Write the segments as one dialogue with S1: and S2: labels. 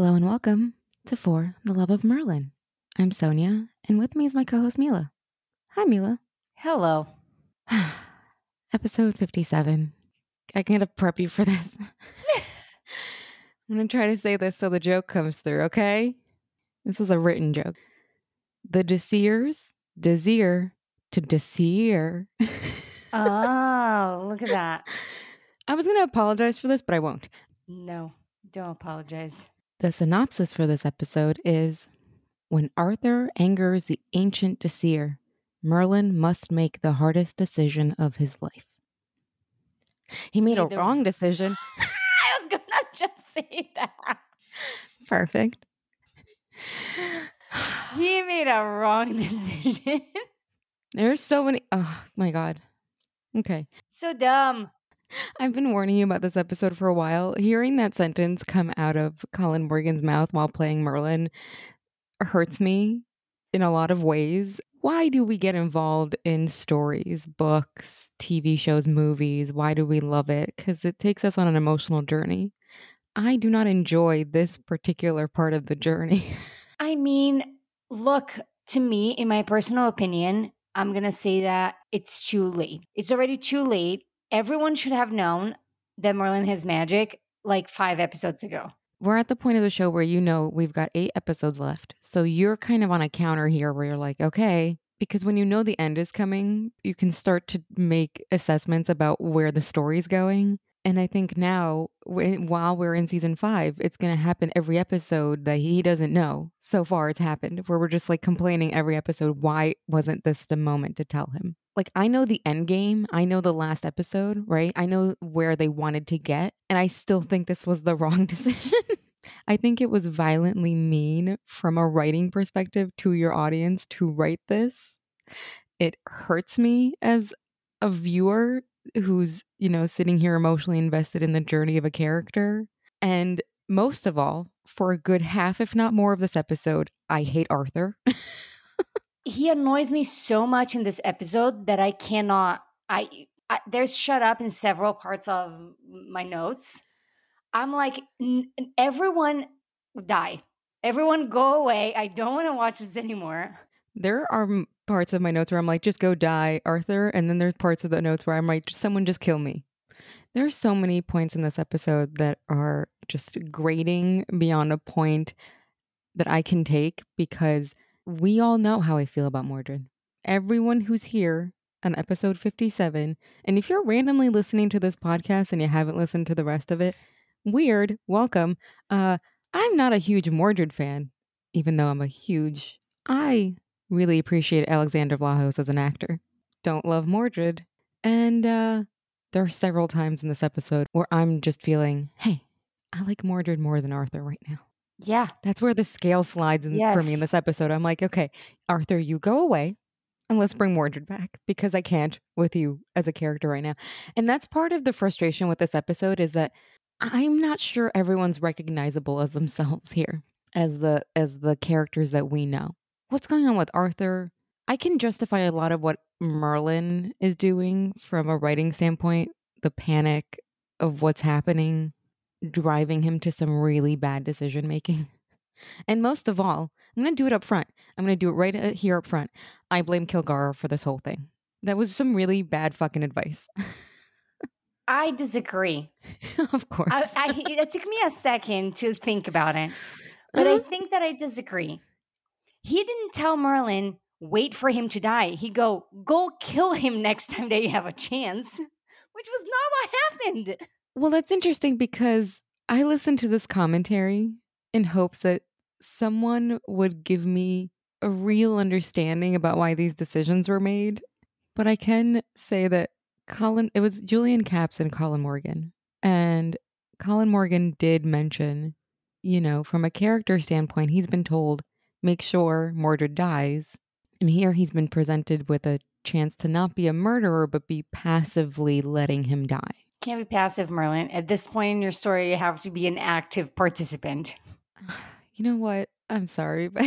S1: Hello and welcome to For the Love of Merlin. I'm Sonia, and with me is my co host Mila. Hi, Mila.
S2: Hello.
S1: Episode 57. I gotta prep you for this. I'm gonna try to say this so the joke comes through, okay? This is a written joke. The Disirs desire to desire.
S2: Oh, look at that.
S1: I was gonna apologize for this, but I won't.
S2: No, don't apologize.
S1: The synopsis for this episode is When Arthur angers the ancient Disir, Merlin must make the hardest decision of his life. He made a
S2: the-
S1: wrong decision.
S2: I was gonna just say that.
S1: Perfect.
S2: He made a wrong decision.
S1: There's so many. Oh my God. Okay.
S2: so dumb.
S1: I've been warning you about this episode for a while. Hearing that sentence come out of Colin Morgan's mouth while playing Merlin hurts me in a lot of ways. Why do we get involved in stories, books, TV shows, movies? Why do we love it? Because it takes us on an emotional journey. I do not enjoy this particular part of the journey.
S2: I mean, look, to me, in my personal opinion, I'm gonna say that it's too late. It's already too late. Everyone should have known that Merlin has magic like five episodes ago.
S1: We're at the point of the show where you know we've got eight episodes left. So you're kind of on a counter here where you're like, okay, because when you know the end is coming, you can start to make assessments about where the story's going. And I think now, while we're in season five, it's going to happen every episode that he doesn't know. So far, it's happened where we're just like complaining every episode. Why wasn't this the moment to tell him? Like, I know the end game. I know the last episode, right? I know where they wanted to get. And I still think this was the wrong decision. I think it was violently mean from a writing perspective to your audience to write this. It hurts me as a viewer who's, you know, sitting here emotionally invested in the journey of a character. And most of all, for a good half, if not more of this episode, I hate Arthur.
S2: he annoys me so much in this episode that I cannot. I, I there's shut up in several parts of my notes. I'm like, "N- everyone die, everyone go away. I don't want to watch this anymore.
S1: There are parts of my notes where I'm like, just go die, Arthur. And then there's parts of the notes where I'm like, someone just kill me. There's so many points in this episode that are just grating beyond a point that I can take because we all know how I feel about Mordred. Everyone who's here on episode 57, and if you're randomly listening to this podcast and you haven't listened to the rest of it, weird, welcome. Uh, I'm not a huge Mordred fan, even though I'm a huge. I really appreciate Alexander Vlahos as an actor. Don't love Mordred. And uh, there are several times in this episode where I'm just feeling, hey, I like Mordred more than Arthur right now.
S2: Yeah,
S1: That's where the scale slides in, for me in this episode. I'm like, okay, Arthur, you go away and let's bring Mordred back because I can't with you as a character right now. And that's part of the frustration with this episode is that I'm not sure everyone's recognizable as themselves here as the as the characters that we know. What's going on with Arthur? I can justify a lot of what Merlin is doing from a writing standpoint, the panic of what's happening driving him to some really bad decision making. And most of all, I'm going to do it up front. I'm going to do it right uh, here up front. I blame Kilgharrah for this whole thing. That was some really bad fucking advice.
S2: I disagree.
S1: of course.
S2: I, I, it took me a second to think about it, but I
S1: Uh-huh.
S2: think that I disagree. He didn't tell Merlin wait for him to die. He go go kill him next time that you have a chance, which was not what happened.
S1: Well, that's interesting because I listened to this commentary in hopes that someone would give me a real understanding about why these decisions were made. But I can say that Colin, it was Julian Caps and Colin Morgan. And Colin Morgan did mention, you know, from a character standpoint, he's been told, make sure Mordred dies. And here he's been presented with a chance to not be a murderer, but be passively letting him die.
S2: Can't be passive, Merlin. At this point in your story, you have to be an active participant.
S1: You know what? I'm sorry, but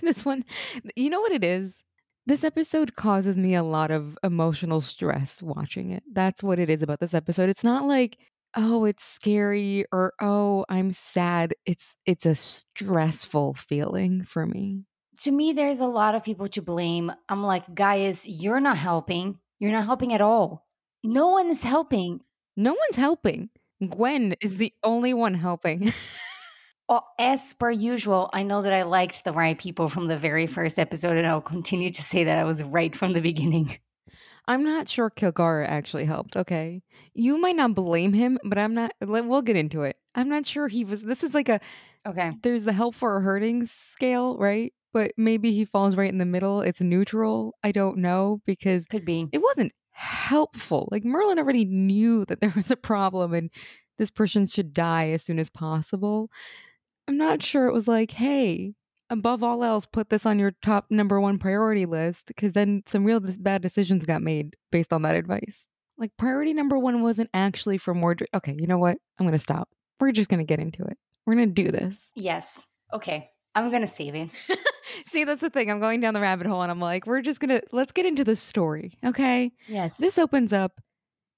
S1: this one, you know what it is? This episode causes me a lot of emotional stress watching it. That's what it is about this episode. It's not like, oh, it's scary or oh, I'm sad. It's it's a stressful feeling for me.
S2: To me, there's a lot of people to blame. I'm like, guys, you're not helping. You're not helping at all. No one is helping.
S1: No one's helping. Gwen is the only one helping.
S2: Oh, as per usual, I know that I liked the right people from the very first episode, and I'll continue to say that I was right from the beginning.
S1: I'm not sure Kilgharrah actually helped. Okay. You might not blame him, but I'm not. We'll get into it. I'm not sure he was. This is like a.
S2: Okay.
S1: There's the helpful or hurting scale, right? But maybe he falls right in the middle. It's neutral. I don't know because
S2: Could be.
S1: it wasn't helpful. Like Merlin already knew that there was a problem and this person should die as soon as possible. I'm not sure it was like, hey, above all else, put this on your top number one priority list because then some real bad decisions got made based on that advice. Like priority number one wasn't actually for Mordred. Okay, you know what? I'm going to stop. We're just going to get into it. We're going to do this.
S2: Yes. Okay. I'm to save it.
S1: See, that's the thing. I'm going down the rabbit hole and I'm like, we're just to, let's get into the story. Okay.
S2: Yes.
S1: This opens up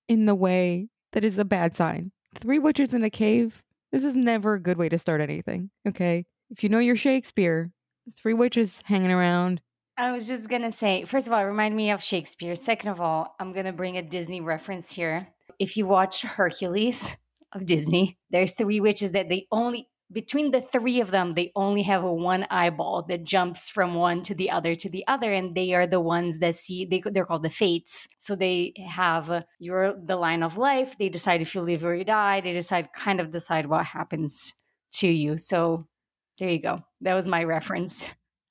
S1: in the way that is a bad sign. Three witches in a cave. This is never a good way to start anything. Okay. If you know your Shakespeare, three witches hanging around.
S2: I was just to say, first of all, remind me of Shakespeare. Second of all, I'm to bring a Disney reference here. If you watch Hercules of Disney, there's three witches that they only, between the three of them, they only have a one eyeball that jumps from one to the other to the other. And they are the ones that see, they, they're called the fates. So they have uh, your, the line of life. They decide if you live or you die. They decide, kind of decide what happens to you. So there you go. That was my reference.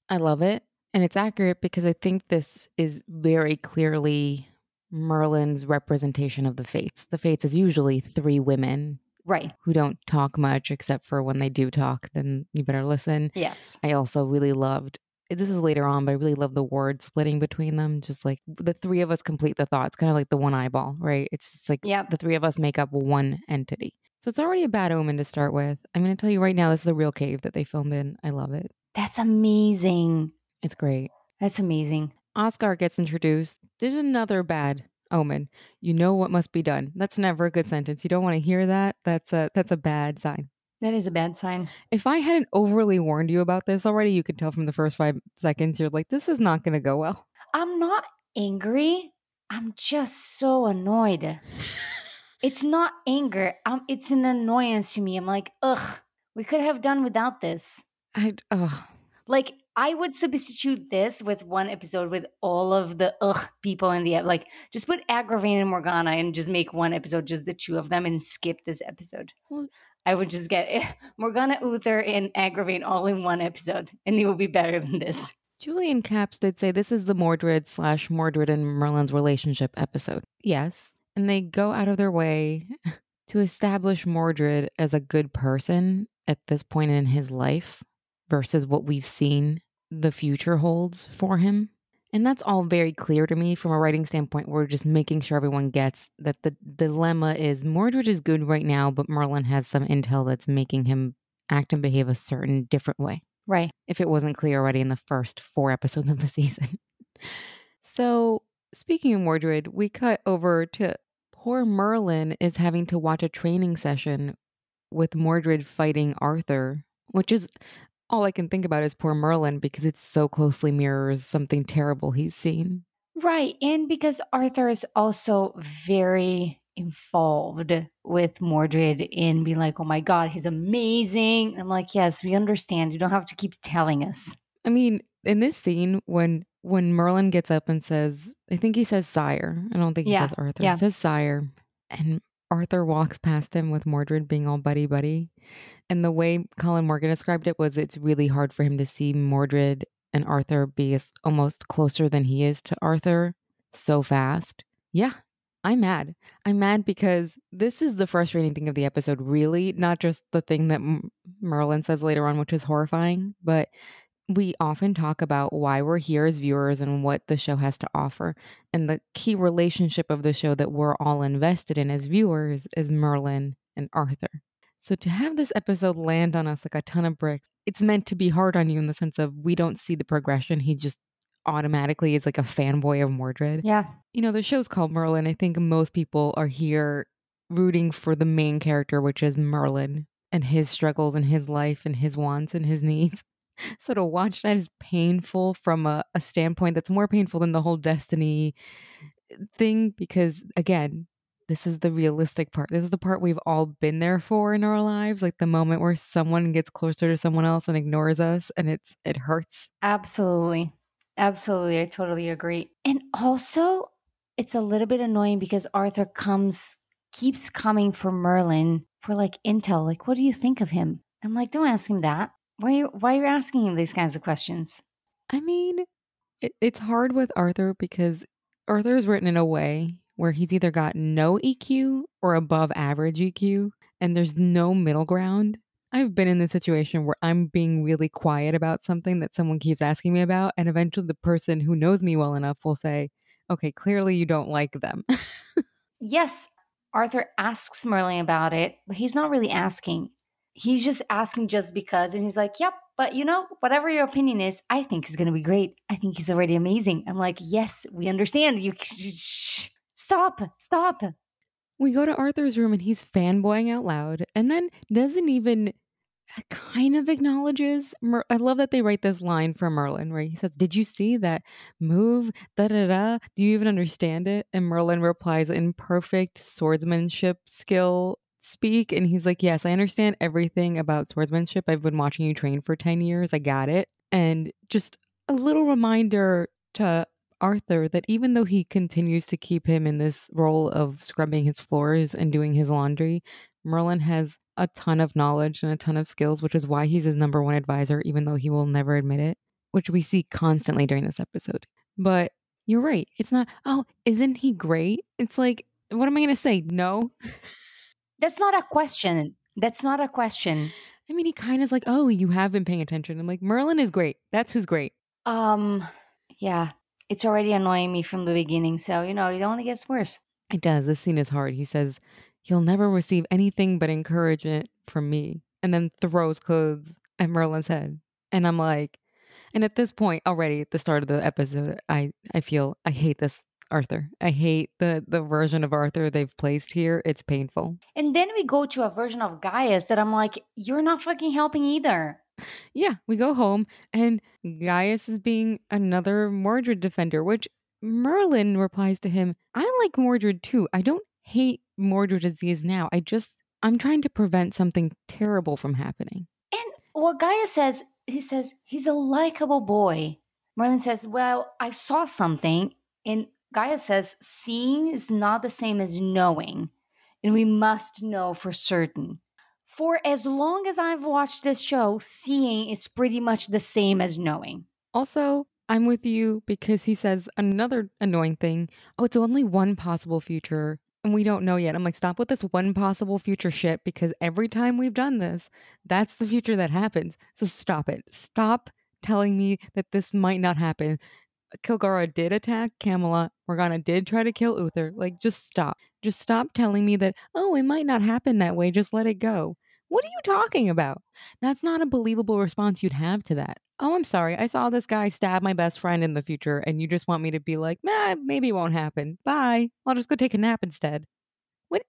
S1: I love it. And it's accurate because I think this is very clearly Merlin's representation of the fates. The fates is usually three women
S2: Right.
S1: who don't talk much except for when they do talk, then you better listen.
S2: Yes.
S1: I also really loved this is later on, but I really love the word splitting between them. Just like the three of us complete the thought. It's kind of like the one eyeball, right? It's just like
S2: Yep.
S1: the three of us make up one entity. So it's already a bad omen to start with. I'm going to tell you right now, this is a real cave that they filmed in. I love it.
S2: That's amazing.
S1: It's great.
S2: That's amazing.
S1: Osgar gets introduced. There's another bad omen. You know what must be done. That's never a good sentence. You don't want to hear that. That's a that's a bad sign.
S2: That is a bad sign.
S1: If I hadn't overly warned you about this already, you could tell from the first five seconds you're like, this is not going to go well.
S2: I'm not angry. I'm just so annoyed. it's not anger. Um, it's an annoyance to me. I'm like, ugh, we could have done without this.
S1: I oh,
S2: Like, I would substitute this with one episode with all of the ugh people in the like. Just put Agravain and Morgana and just make one episode just the two of them and skip this episode.
S1: Well-
S2: I would just get Morgana, Uther, and Agravain all in one episode, and it will be better than this.
S1: Julian Caps did say this is the Mordred slash Mordred and Merlin's relationship episode. Yes. And they go out of their way to establish Mordred as a good person at this point in his life versus what we've seen the future holds for him. And that's all very clear to me from a writing standpoint. We're just making sure everyone gets that the dilemma is Mordred is good right now, but Merlin has some intel that's making him act and behave a certain different way
S2: Right.
S1: if it wasn't clear already in the first four episodes of the season. so, speaking of Mordred, we cut over to poor Merlin is having to watch a training session with Mordred fighting Arthur, which is all I can think about is poor Merlin because it so closely mirrors something terrible he's seen.
S2: Right. And because Arthur is also very involved with Mordred in being like, oh my God, he's amazing. I'm like, yes, we understand. You don't have to keep telling us.
S1: I mean, in this scene, when when Merlin gets up and says, I think he says sire. I don't think he
S2: Yeah,
S1: says Arthur.
S2: yeah.
S1: He says sire. And Arthur walks past him with Mordred being all buddy buddy. And the way Colin Morgan described it was it's really hard for him to see Mordred and Arthur be almost closer than he is to Arthur so fast. Yeah, I'm mad. I'm mad because this is the frustrating thing of the episode, really, not just the thing that Merlin says later on, which is horrifying, but we often talk about why we're here as viewers and what the show has to offer. And the key relationship of the show that we're all invested in as viewers is Merlin and Arthur. So to have this episode land on us like a ton of bricks, it's meant to be hard on you in the sense of we don't see the progression. He just automatically is like a fanboy of Mordred.
S2: Yeah.
S1: You know, the show's called Merlin. I think most people are here rooting for the main character, which is Merlin and his struggles and his life and his wants and his needs. So to watch that is painful from a, a standpoint that's more painful than the whole destiny thing because again, this is the realistic part. This is the part we've all been there for in our lives, like the moment where someone gets closer to someone else and ignores us and it's it hurts.
S2: Absolutely. Absolutely. I totally agree. And also, it's a little bit annoying because Arthur comes keeps coming for Merlin for like intel. Like, what do you think of him? I'm like, don't ask him that. Why are you, why are you asking him these kinds of questions?
S1: I mean, it, it's hard with Arthur because Arthur is written in a way where he's either got no EQ or above average EQ, and there's no middle ground. I've been in this situation where I'm being really quiet about something that someone keeps asking me about, and eventually the person who knows me well enough will say, Okay, clearly you don't like them.
S2: yes, Arthur asks Merlin about it, but he's not really asking. He's just asking just because, and he's like, Yep, but you know, whatever your opinion is, I think he's going to be great. I think he's already amazing. I'm like, Yes, we understand. You stop, stop.
S1: We go to Arthur's room and he's fanboying out loud and then doesn't even uh, kind of acknowledges. Mer- I love that they write this line from Merlin where he says, Did you see that move? Da da da. Do you even understand it? And Merlin replies in perfect swordsmanship skill speak. And he's like, Yes, I understand everything about swordsmanship. I've been watching you train for 10 years. I got it. And just a little reminder to Arthur that even though he continues to keep him in this role of scrubbing his floors and doing his laundry, Merlin has a ton of knowledge and a ton of skills, which is why he's his number one advisor, even though he will never admit it, which we see constantly during this episode. But you're right. It's not, oh, isn't he great? It's like, what am I going to say? No.
S2: That's not a question. That's not a question.
S1: I mean, he kind of is like, oh, you have been paying attention. I'm like, Merlin is great. That's who's great.
S2: Um, yeah, it's already annoying me from the beginning. So, you know, it only gets worse.
S1: It does. This scene is hard. He says, He'll never receive anything but encouragement from me. And then throws clothes at Merlin's head. And I'm like, and at this point already at the start of the episode, I, I feel I hate this Arthur. I hate the the version of Arthur they've placed here. It's painful.
S2: And then we go to a version of Gaius that I'm like, you're not fucking helping either.
S1: Yeah, we go home and Gaius is being another Mordred defender, which Merlin replies to him, I like Mordred too. I don't hate Mordred as he is now. I just, I'm trying to prevent something terrible from happening.
S2: And what Gaius says, he says, he's a likable boy. Merlin says, Well, I saw something. And Gaius says, Seeing is not the same as knowing. And we must know for certain. For as long as I've watched this show, seeing is pretty much the same as knowing.
S1: Also, I'm with you because he says another annoying thing. Oh, it's only one possible future and we don't know yet. I'm like, stop with this one possible future shit because every time we've done this, that's the future that happens. So stop it. Stop telling me that this might not happen. Kilgharrah did attack Camelot. Morgana did try to kill Uther. Like, just stop. Just stop telling me that, oh, it might not happen that way. Just let it go. What are you talking about? That's not a believable response you'd have to that. Oh, I'm sorry. I saw this guy stab my best friend in the future, and you just want me to be like, nah, maybe it won't happen. Bye. I'll just go take a nap instead. What?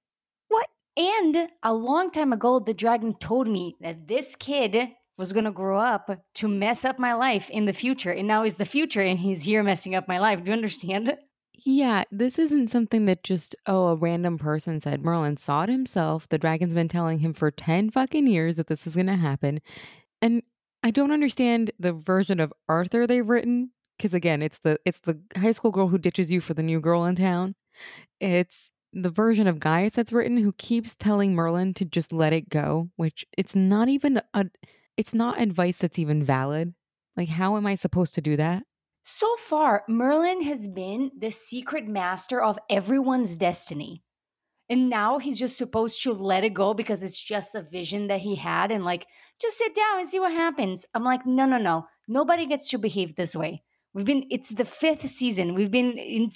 S1: What?
S2: And a long time ago, the dragon told me that this kid was going to grow up to mess up my life in the future. And now he's the future, and he's here messing up my life. Do you understand?
S1: Yeah, this isn't something that just, oh, a random person said. Merlin saw it himself. The dragon's been telling him for 10 fucking years that this is going to happen. And I don't understand the version of Arthur they've written because again, it's the it's the high school girl who ditches you for the new girl in town. It's the version of Gaius that's written who keeps telling Merlin to just let it go, which it's not even a it's not advice that's even valid. Like how am I supposed to do that?
S2: So far, Merlin has been the secret master of everyone's destiny. And now he's just supposed to let it go because it's just a vision that he had and like, just sit down and see what happens. I'm like, no, no, no. Nobody gets to behave this way. We've been, it's the fifth season. We've been in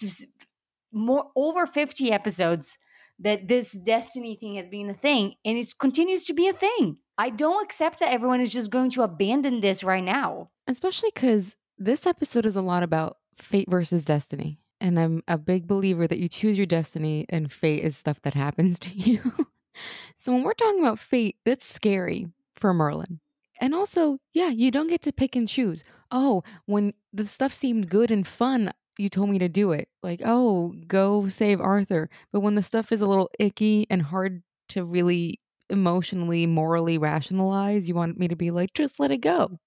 S2: more over 50 episodes that this destiny thing has been a thing and it continues to be a thing. I don't accept that everyone is just going to abandon this right now.
S1: Especially because this episode is a lot about fate versus destiny. And I'm a big believer that you choose your destiny and fate is stuff that happens to you. so when we're talking about fate, that's scary for Merlin. And also, yeah, you don't get to pick and choose. Oh, when the stuff seemed good and fun, you told me to do it. Like, oh, go save Arthur. But when the stuff is a little icky and hard to really emotionally, morally rationalize, you want me to be like, just let it go.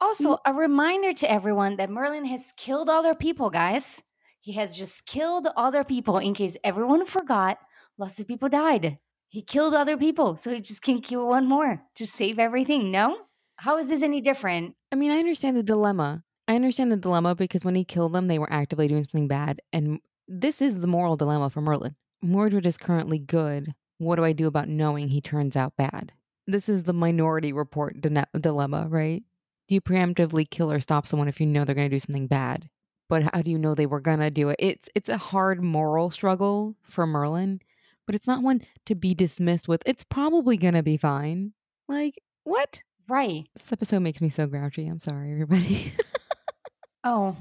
S2: Also, mm-hmm. a reminder to everyone that Merlin has killed other people, guys. He has just killed other people in case everyone forgot. Lots of people died. He killed other people, so he just can kill one more to save everything. No? How is this any different?
S1: I mean, I understand the dilemma. I understand the dilemma because when he killed them, they were actively doing something bad. And this is the moral dilemma for Merlin. Mordred is currently good. What do I do about knowing he turns out bad? This is the minority report dile- dilemma, right? Do you preemptively kill or stop someone if you know they're going to do something bad? But how do you know they were going to do it? It's it's a hard moral struggle for Merlin, but it's not one to be dismissed with. It's probably going to be fine. Like, what?
S2: Right.
S1: This episode makes me so grouchy. I'm sorry, everybody.
S2: Oh,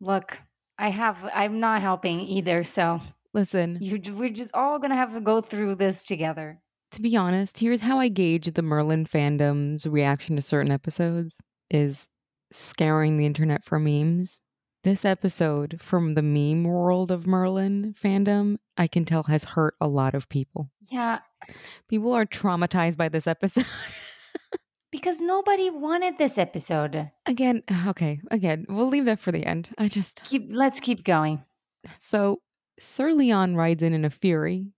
S2: look, I have, I'm not helping either. So
S1: Listen,
S2: you, we're just all going to have to go through this together.
S1: to be honest, here's how I gauge the Merlin fandom's reaction to certain episodes is scouring the internet for memes. This episode from the meme world of Merlin fandom, I can tell has hurt a lot of people.
S2: Yeah.
S1: People are traumatized by this episode.
S2: Because nobody wanted this episode.
S1: again, okay, again, we'll leave that for the end. I just
S2: Keep, let's keep going.
S1: So Sir Leon rides in in a fury,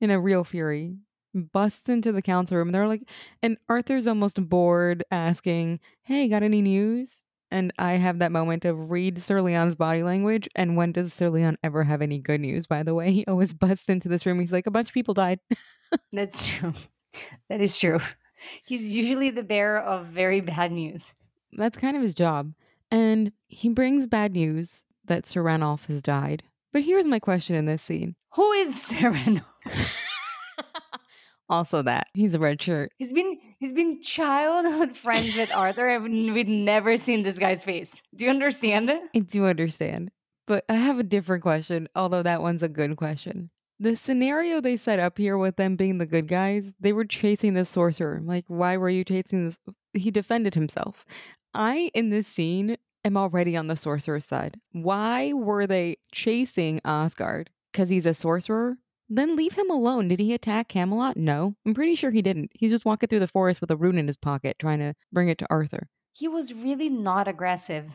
S1: in a real fury, busts into the council room. And they're like, and Arthur's almost bored, asking, Hey, got any news? And I have that moment of read Sir Leon's body language. And when does Sir Leon ever have any good news, by the way? He always busts into this room. He's like, A bunch of people died.
S2: That's true. That is true. He's usually the bearer of very bad news.
S1: That's kind of his job. And he brings bad news that Sir Ranulph has died. But here's my question in this scene.
S2: Who is Sereno?
S1: also that. He's a red shirt.
S2: He's been he's been childhood friends with Arthur, and we've never seen this guy's face. Do you understand?
S1: I do understand. But I have a different question, although that one's a good question. The scenario they set up here with them being the good guys, they were chasing the sorcerer. Like, why were you chasing this? He defended himself. I, in this scene, am already on the sorcerer's side. Why were they chasing Osgar? Because he's a sorcerer? Then leave him alone. Did he attack Camelot? No. I'm pretty sure he didn't. He's just walking through the forest with a rune in his pocket trying to bring it to Arthur.
S2: He was really not aggressive.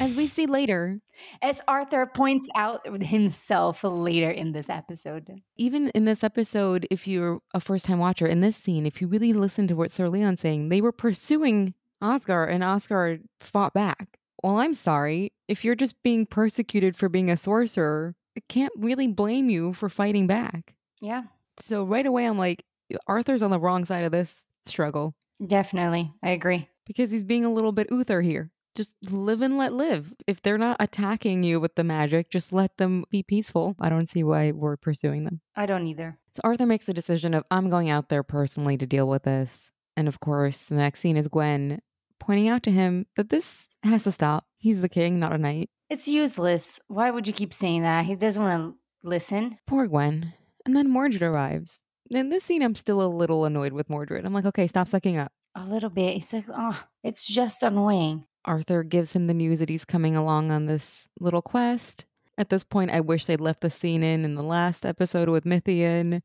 S1: As we see later,
S2: As Arthur points out himself later in this episode.
S1: even in this episode, if you're a first time watcher, in this scene, if you really listen to what Sir Leon's saying, they were pursuing Osgar and Osgar fought back. Well, I'm sorry. If you're just being persecuted for being a sorcerer, can't really blame you for fighting back.
S2: Yeah,
S1: So right away, I'm like, Arthur's on the wrong side of this struggle
S2: definitely. I agree.
S1: because he's being a little bit Uther here. Just live and let live. If they're not attacking you with the magic, just let them be peaceful. I don't see why we're pursuing them.
S2: I don't either.
S1: So Arthur makes a decision of I'm going out there personally to deal with this. And of course, the next scene is Gwen pointing out to him that this has to stop. He's the king, not a knight.
S2: It's useless. Why would you keep saying that? He doesn't want to listen.
S1: Poor Gwen. And then Mordred arrives. In this scene, I'm still a little annoyed with Mordred. I'm like, okay, stop sucking up.
S2: A little bit. He's like, oh, it's just annoying.
S1: Arthur gives him the news that he's coming along on this little quest. At this point, I wish they'd left the scene in in the last episode with Mithian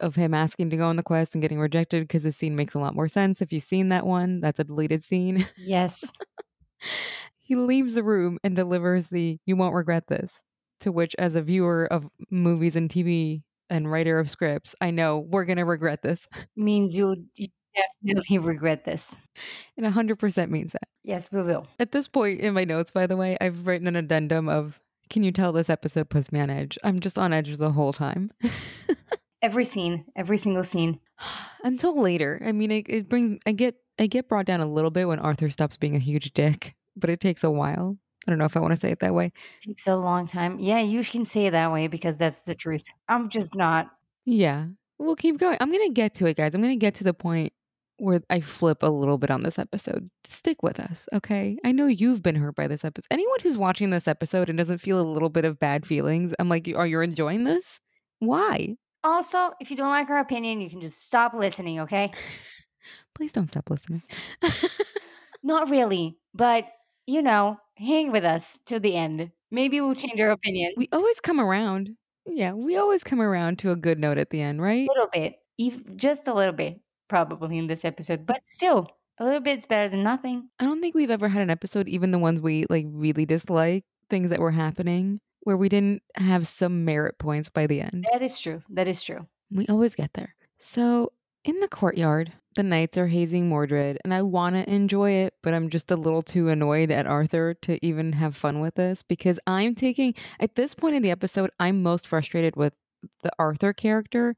S1: of him asking to go on the quest and getting rejected because the scene makes a lot more sense. If you've seen that one, that's a deleted scene.
S2: Yes.
S1: he leaves the room and delivers the you won't regret this to which as a viewer of movies and tv and writer of scripts i know we're going to regret this
S2: Means you'll you definitely regret this.
S1: and 100% means that
S2: Yes, we will.
S1: at this point in my notes by the way i've written an addendum of can you tell this episode puts me on edge i'm just on edge the whole time
S2: Every scene, every single scene.
S1: until later i mean it, it brings i get i get brought down a little bit when arthur stops being a huge dick but it takes a while i don't know if i want to say it that way It
S2: Takes a long time. Yeah, you can say it that way because that's the truth. I'm just not.
S1: Yeah. We'll keep going. I'm going to get to it, guys. I'm going to get to the point where I flip a little bit on this episode. Stick with us, okay? I know you've been hurt by this episode. Anyone who's watching this episode and doesn't feel a little bit of bad feelings, I'm like, are you enjoying this? Why?
S2: Also, if you don't like our opinion, you can just stop listening, okay?
S1: Please don't stop listening.
S2: Not really, but you know, hang with us to the end. Maybe we'll change our opinion.
S1: We always come around. Yeah, we always come around to a good note at the end, right?
S2: A little bit, ev- just a little bit, probably in this episode, but still, a little bit's better than nothing.
S1: I don't think we've ever had an episode, even the ones we like really dislike, things that were happening, where we didn't have some merit points by the end.
S2: That is true. That is true.
S1: We always get there. So in the courtyard, the knights are hazing Mordred, and I want to enjoy it, but I'm just a little too annoyed at Arthur to even have fun with this because I'm taking, at this point in the episode, I'm most frustrated with the Arthur character.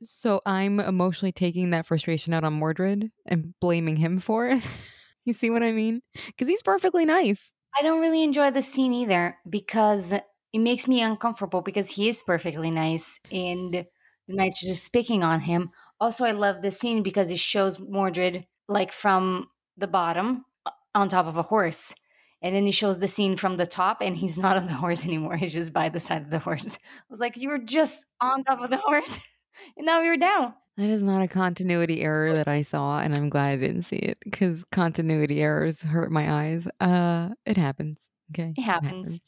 S1: So I'm emotionally taking that frustration out on Mordred and blaming him for it. you see what I mean? Because he's perfectly nice.
S2: I don't really enjoy the scene either because it makes me uncomfortable because he is perfectly nice and the knights are just picking on him. Also, I love this scene because it shows Mordred like from the bottom uh, on top of a horse. And then he shows the scene from the top and he's not on the horse anymore. He's just by the side of the horse. I was like, you were just on top of the horse and now you're down.
S1: That is not a continuity error that I saw, and I'm glad I didn't see it because continuity errors hurt my eyes. Uh, it happens. Okay,
S2: It happens.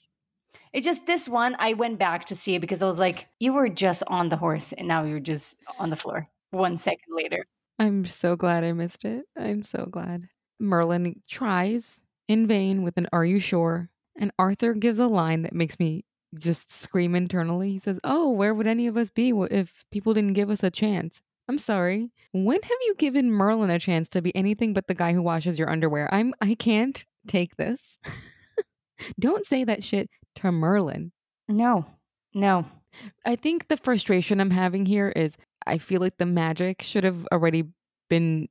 S2: It just this one I went back to see it because I was like, you were just on the horse and now you're just on the floor one second later.
S1: I'm so glad I missed it. I'm so glad. Merlin tries in vain with an "Are you sure?" and Arthur gives a line that makes me just scream internally. He says, "Oh, where would any of us be if people didn't give us a chance?" I'm sorry. When have you given Merlin a chance to be anything but the guy who washes your underwear? I'm I can't take this. Don't say that shit to Merlin.
S2: No, no.
S1: I think the frustration I'm having here is I feel like the magic should have already been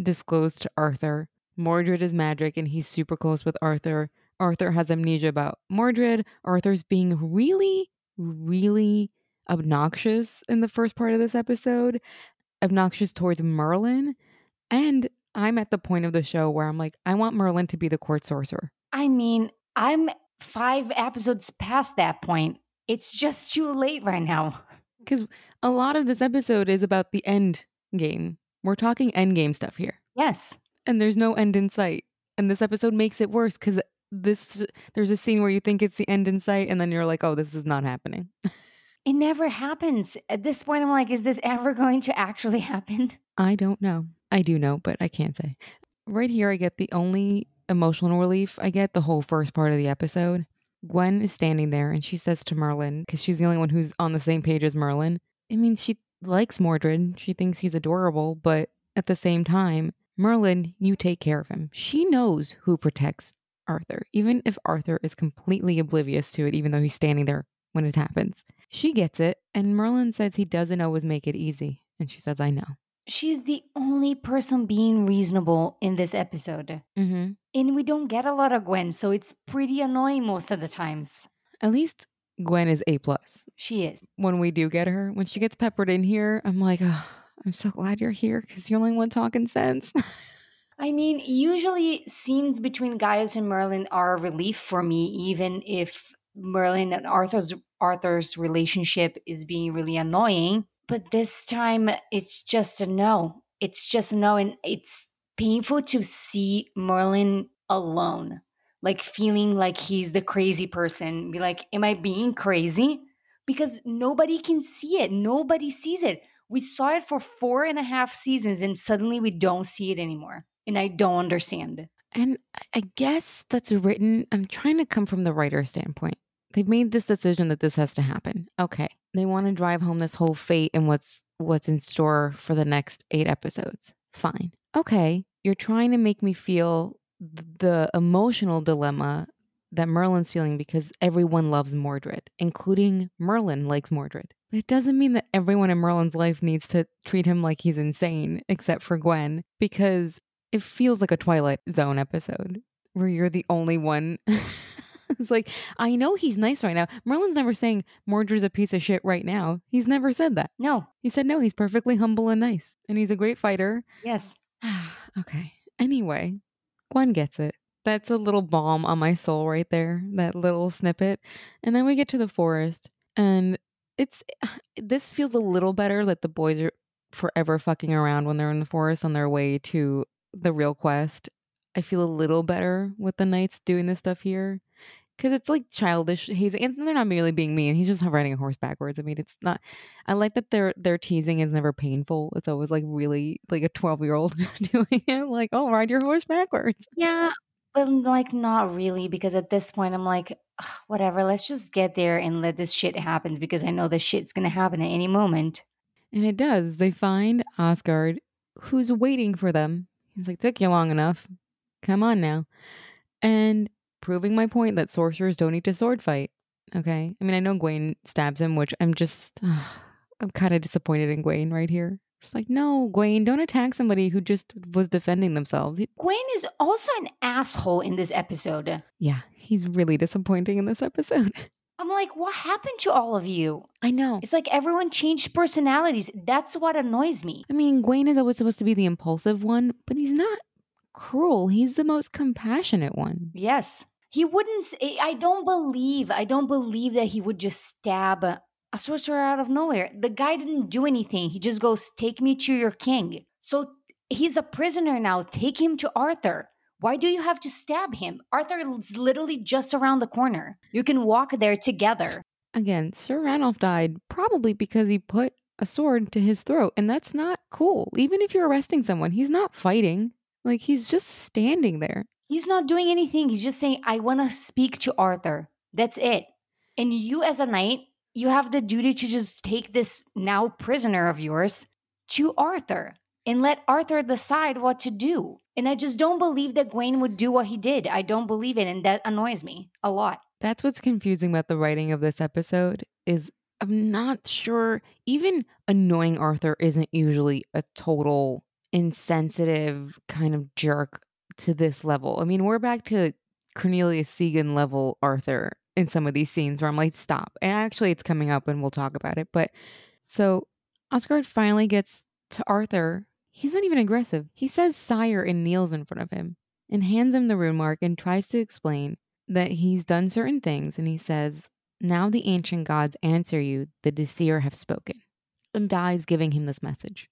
S1: disclosed to Arthur. Mordred is magic and he's super close with Arthur. Arthur has amnesia about Mordred. Arthur's being really, really obnoxious in the first part of this episode, obnoxious towards Merlin. And I'm at the point of the show where I'm like, I want Merlin to be the court sorcerer.
S2: I mean, I'm five episodes past that point. It's just too late right now.
S1: Because a lot of this episode is about the end game. We're talking end game stuff here.
S2: Yes.
S1: and there's no end in sight. And this episode makes it worse because this there's a scene where you think it's the end in sight, and then you're like, oh, this is not happening.
S2: It never happens. At this point, I'm like, is this ever going to actually happen?
S1: I don't know. I do know, but I can't say. Right here, I get the only emotional relief I get the whole first part of the episode. Gwen is standing there and she says to Merlin, because she's the only one who's on the same page as Merlin. I mean, she likes Mordred. She thinks he's adorable, but at the same time, Merlin, you take care of him. She knows who protects Arthur, even if Arthur is completely oblivious to it, even though he's standing there when it happens. She gets it, and Merlin says he doesn't always make it easy. And she says, I know.
S2: She's the only person being reasonable in this episode.
S1: Mm-hmm.
S2: And we don't get a lot of Gwen, so it's pretty annoying most of the times.
S1: At least Gwen is A plus.
S2: She is.
S1: When we do get her, when she gets peppered in here, I'm like, oh, I'm so glad you're here because you're the only one talking sense.
S2: I mean, usually scenes between Gaius and Merlin are a relief for me, even if Merlin and Arthur's Arthur's relationship is being really annoying. But this time it's just a no. It's just a no, and it's painful to see Merlin alone. Like feeling like he's the crazy person. Be like, am I being crazy? Because nobody can see it. Nobody sees it. We saw it for four and a half seasons, and suddenly we don't see it anymore. And I don't understand.
S1: and I guess that's written, I'm trying to come from the writer's standpoint. They've made this decision that this has to happen. Okay. They want to drive home this whole fate and what's what's in store for the next eight episodes. Fine. Okay. You're trying to make me feel the emotional dilemma that Merlin's feeling because everyone loves Mordred, including Merlin likes Mordred. But it doesn't mean that everyone in Merlin's life needs to treat him like he's insane, except for Gwen, because it feels like a Twilight Zone episode where you're the only one. it's like, I know he's nice right now. Merlin's never saying Mordred's a piece of shit right now. He's never said that.
S2: No.
S1: He said, no, he's perfectly humble and nice. And he's a great fighter.
S2: Yes.
S1: okay. Anyway, Gwen gets it. That's a little balm on my soul right there, that little snippet. And then we get to the forest, and it's this feels a little better that the boys are forever fucking around when they're in the forest on their way to the real quest. I feel a little better with the knights doing this stuff here because it's like childish. He's and they're not merely being mean. He's just riding a horse backwards. I mean, it's not. I like that their their teasing is never painful. It's always like really like a twelve year old doing it. Like, oh, ride your horse backwards.
S2: Yeah, but like not really because at this point I'm like, whatever. Let's just get there and let this shit happen because I know this shit's gonna happen at any moment.
S1: And it does. They find Osgar, who's waiting for them. He's like, took you long enough. Come on now. And proving my point that sorcerers don't need to sword fight. Okay. I mean, I know Gwaine stabs him, which I'm just, I'm kind of disappointed in Gwaine right here. It's like, no, Gwaine, don't attack somebody who just was defending themselves. He-
S2: Gwen is also an asshole in this episode.
S1: yeah, he's really disappointing in this episode.
S2: I'm like, what happened to all of you?
S1: I know.
S2: It's like everyone changed personalities. That's what annoys me.
S1: I mean, Gwaine is always supposed to be the impulsive one, but he's not cruel. He's the most compassionate one.
S2: Yes. He wouldn't eh, i don't believe I don't believe that he would just stab a a sorcerer out of nowhere. The guy didn't do anything. He just goes, "Take me to your king." So he's a prisoner now. Take him to Arthur. Why do you have to stab him? Arthur is literally just around the corner. You can walk there together.
S1: Again, Sir Ranulph died probably because he put a sword to his throat, and that's not cool. Even if you're arresting someone, he's not fighting. Like he's just standing there.
S2: He's not doing anything. He's just saying, I want to speak to Arthur. That's it. And you, as a knight, you have the duty to just take this now prisoner of yours to Arthur and let Arthur decide what to do. And I just don't believe that Gwaine would do what he did. I don't believe it. And that annoys me a lot.
S1: That's what's confusing about the writing of this episode is I'm not sure even annoying Arthur isn't usually a total insensitive kind of jerk to this level. I mean, we're back to Cornelius Sigan level Arthur in some of these scenes where I'm like, stop. And actually it's coming up and we'll talk about it. But so Osgar finally gets to Arthur. He's not even aggressive. He says sire and kneels in front of him and hands him the rune mark and tries to explain that he's done certain things and he says, Now the ancient gods answer you, the Disir have spoken, and dies giving him this message.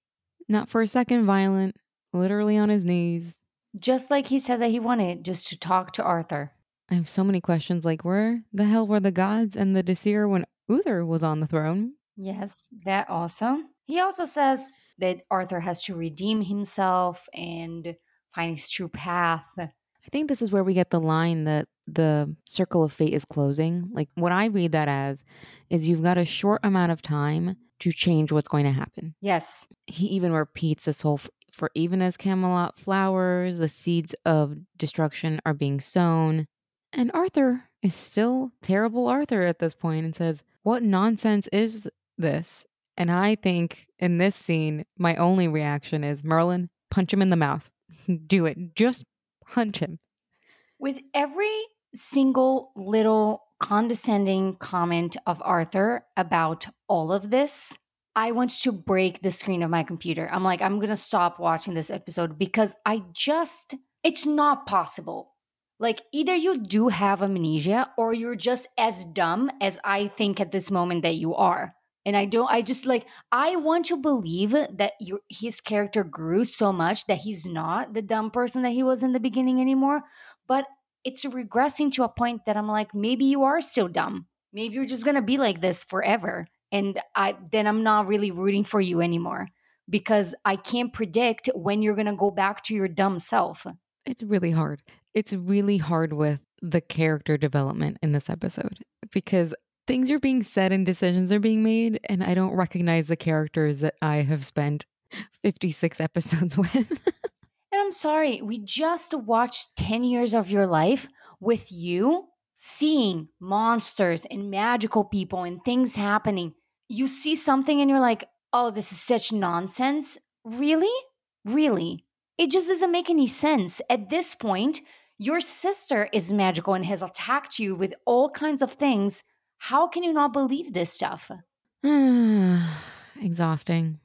S1: Not for a second violent, literally on his knees.
S2: Just like he said that he wanted, just to talk to Arthur.
S1: I have so many questions like, where the hell were the gods and the Disir when Uther was on the throne?
S2: Yes, that also. He also says that Arthur has to redeem himself and find his true path.
S1: I think this is where we get the line that the circle of fate is closing. Like what I read that as is you've got a short amount of time to change what's going to happen.
S2: Yes.
S1: He even repeats this whole for even as Camelot flowers, the seeds of destruction are being sown. And Arthur is still terrible Arthur at this point and says, What nonsense is this? And I think in this scene, my only reaction is Merlin, punch him in the mouth. Do it. Just punch him.
S2: With every single little condescending comment of Arthur about all of this, I want to break the screen of my computer. I'm like, I'm going to stop watching this episode because I just, it's not possible. Like, either you do have amnesia or you're just as dumb as I think at this moment that you are. And I don't, I just like, I want to believe that your, his character grew so much that he's not the dumb person that he was in the beginning anymore. But it's regressing to a point that I'm like, maybe you are still dumb. Maybe you're just gonna be like this forever. And I then I'm not really rooting for you anymore because I can't predict when you're gonna go back to your dumb self.
S1: It's really hard. It's really hard with the character development in this episode because things are being said and decisions are being made, and I don't recognize the characters that I have spent 56 episodes with.
S2: And I'm sorry, we just watched 10 years of your life with you seeing monsters and magical people and things happening. You see something and you're like, oh, this is such nonsense. Really? Really? It just doesn't make any sense. At this point, your sister is magical and has attacked you with all kinds of things. How can you not believe this stuff?
S1: Exhausting.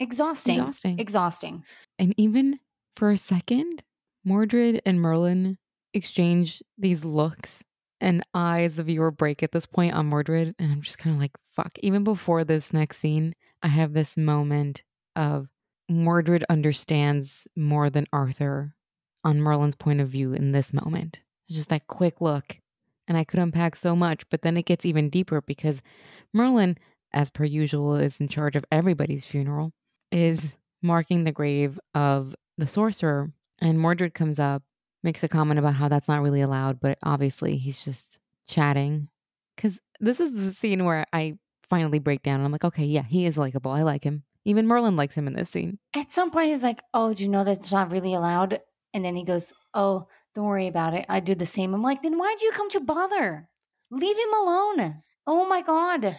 S2: Exhausting.
S1: Exhausting.
S2: Exhausting.
S1: And even for a second, Mordred and Merlin exchange these looks and eyes. The viewer break at this point on Mordred. And I'm just kind of like, fuck. Even before this next scene, I have this moment of Mordred understands more than Arthur on Merlin's point of view in this moment. It's Just that quick look. And I could unpack so much, but then it gets even deeper because Merlin, as per usual, is in charge of everybody's funeral, is marking the grave of the sorcerer. And Mordred comes up, makes a comment about how that's not really allowed, but obviously he's just chatting. Because this is the scene where I finally break down and I'm like, okay, yeah, he is likable. I like him. Even Merlin likes him in this scene.
S2: At some point, he's like, "Oh, do you know that's not really allowed?" And then he goes, "Oh, don't worry about it. I do the same." I'm like, "Then why'd you come to bother? Leave him alone." Oh my god.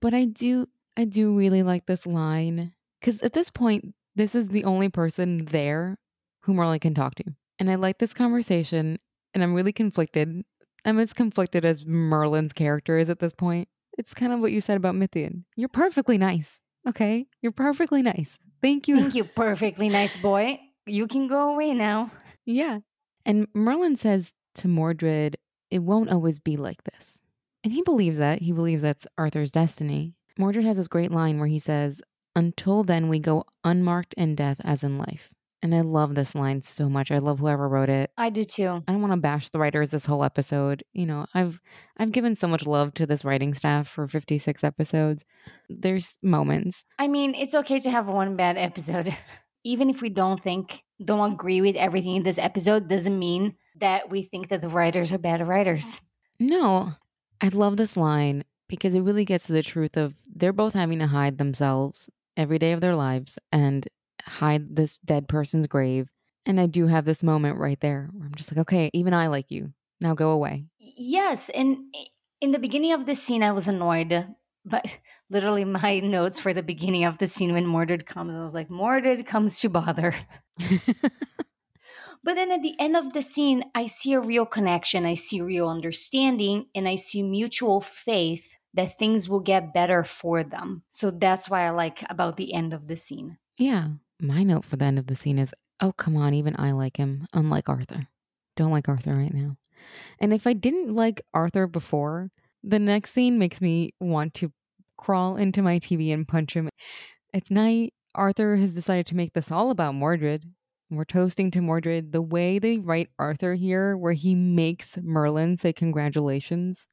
S1: But I do, I do really like this line because at this point, this is the only person there who Merlin can talk to, and I like this conversation. And I'm really conflicted. I'm as conflicted as Merlin's character is at this point. It's kind of what you said about Mithian. You're perfectly nice. Okay. You're perfectly nice. Thank you.
S2: Thank you, perfectly nice boy. You can go away now.
S1: Yeah. And Merlin says to Mordred, it won't always be like this. And he believes that. He believes that's Arthur's destiny. Mordred has this great line where he says, Until then, we go unmarked in death as in life. And I love this line so much. I love whoever wrote it.
S2: I do too.
S1: I don't want to bash the writers this whole episode. You know, I've I've given so much love to this writing staff for 56 episodes. There's moments.
S2: I mean, it's okay to have one bad episode. Even if we don't think, don't agree with everything in this episode, doesn't mean that we think that the writers are bad writers.
S1: No, I love this line because it really gets to the truth of they're both having to hide themselves every day of their lives and hide this dead person's grave. And I do have this moment right there where I'm just like, okay, even I like you. Now go away.
S2: Yes. And in the beginning of the scene, I was annoyed. But literally, my notes for the beginning of the scene when Mordred comes, I was like, Mordred comes to bother. but then at the end of the scene, I see a real connection, I see real understanding, and I see mutual faith that things will get better for them. So that's why I like about the end of the scene.
S1: Yeah. My note for the end of the scene is oh, come on, even I like him, unlike Arthur. Don't like Arthur right now. And if I didn't like Arthur before, the next scene makes me want to crawl into my TV and punch him. It's night. Arthur has decided to make this all about Mordred. We're toasting to Mordred. The way they write Arthur here, where he makes Merlin say congratulations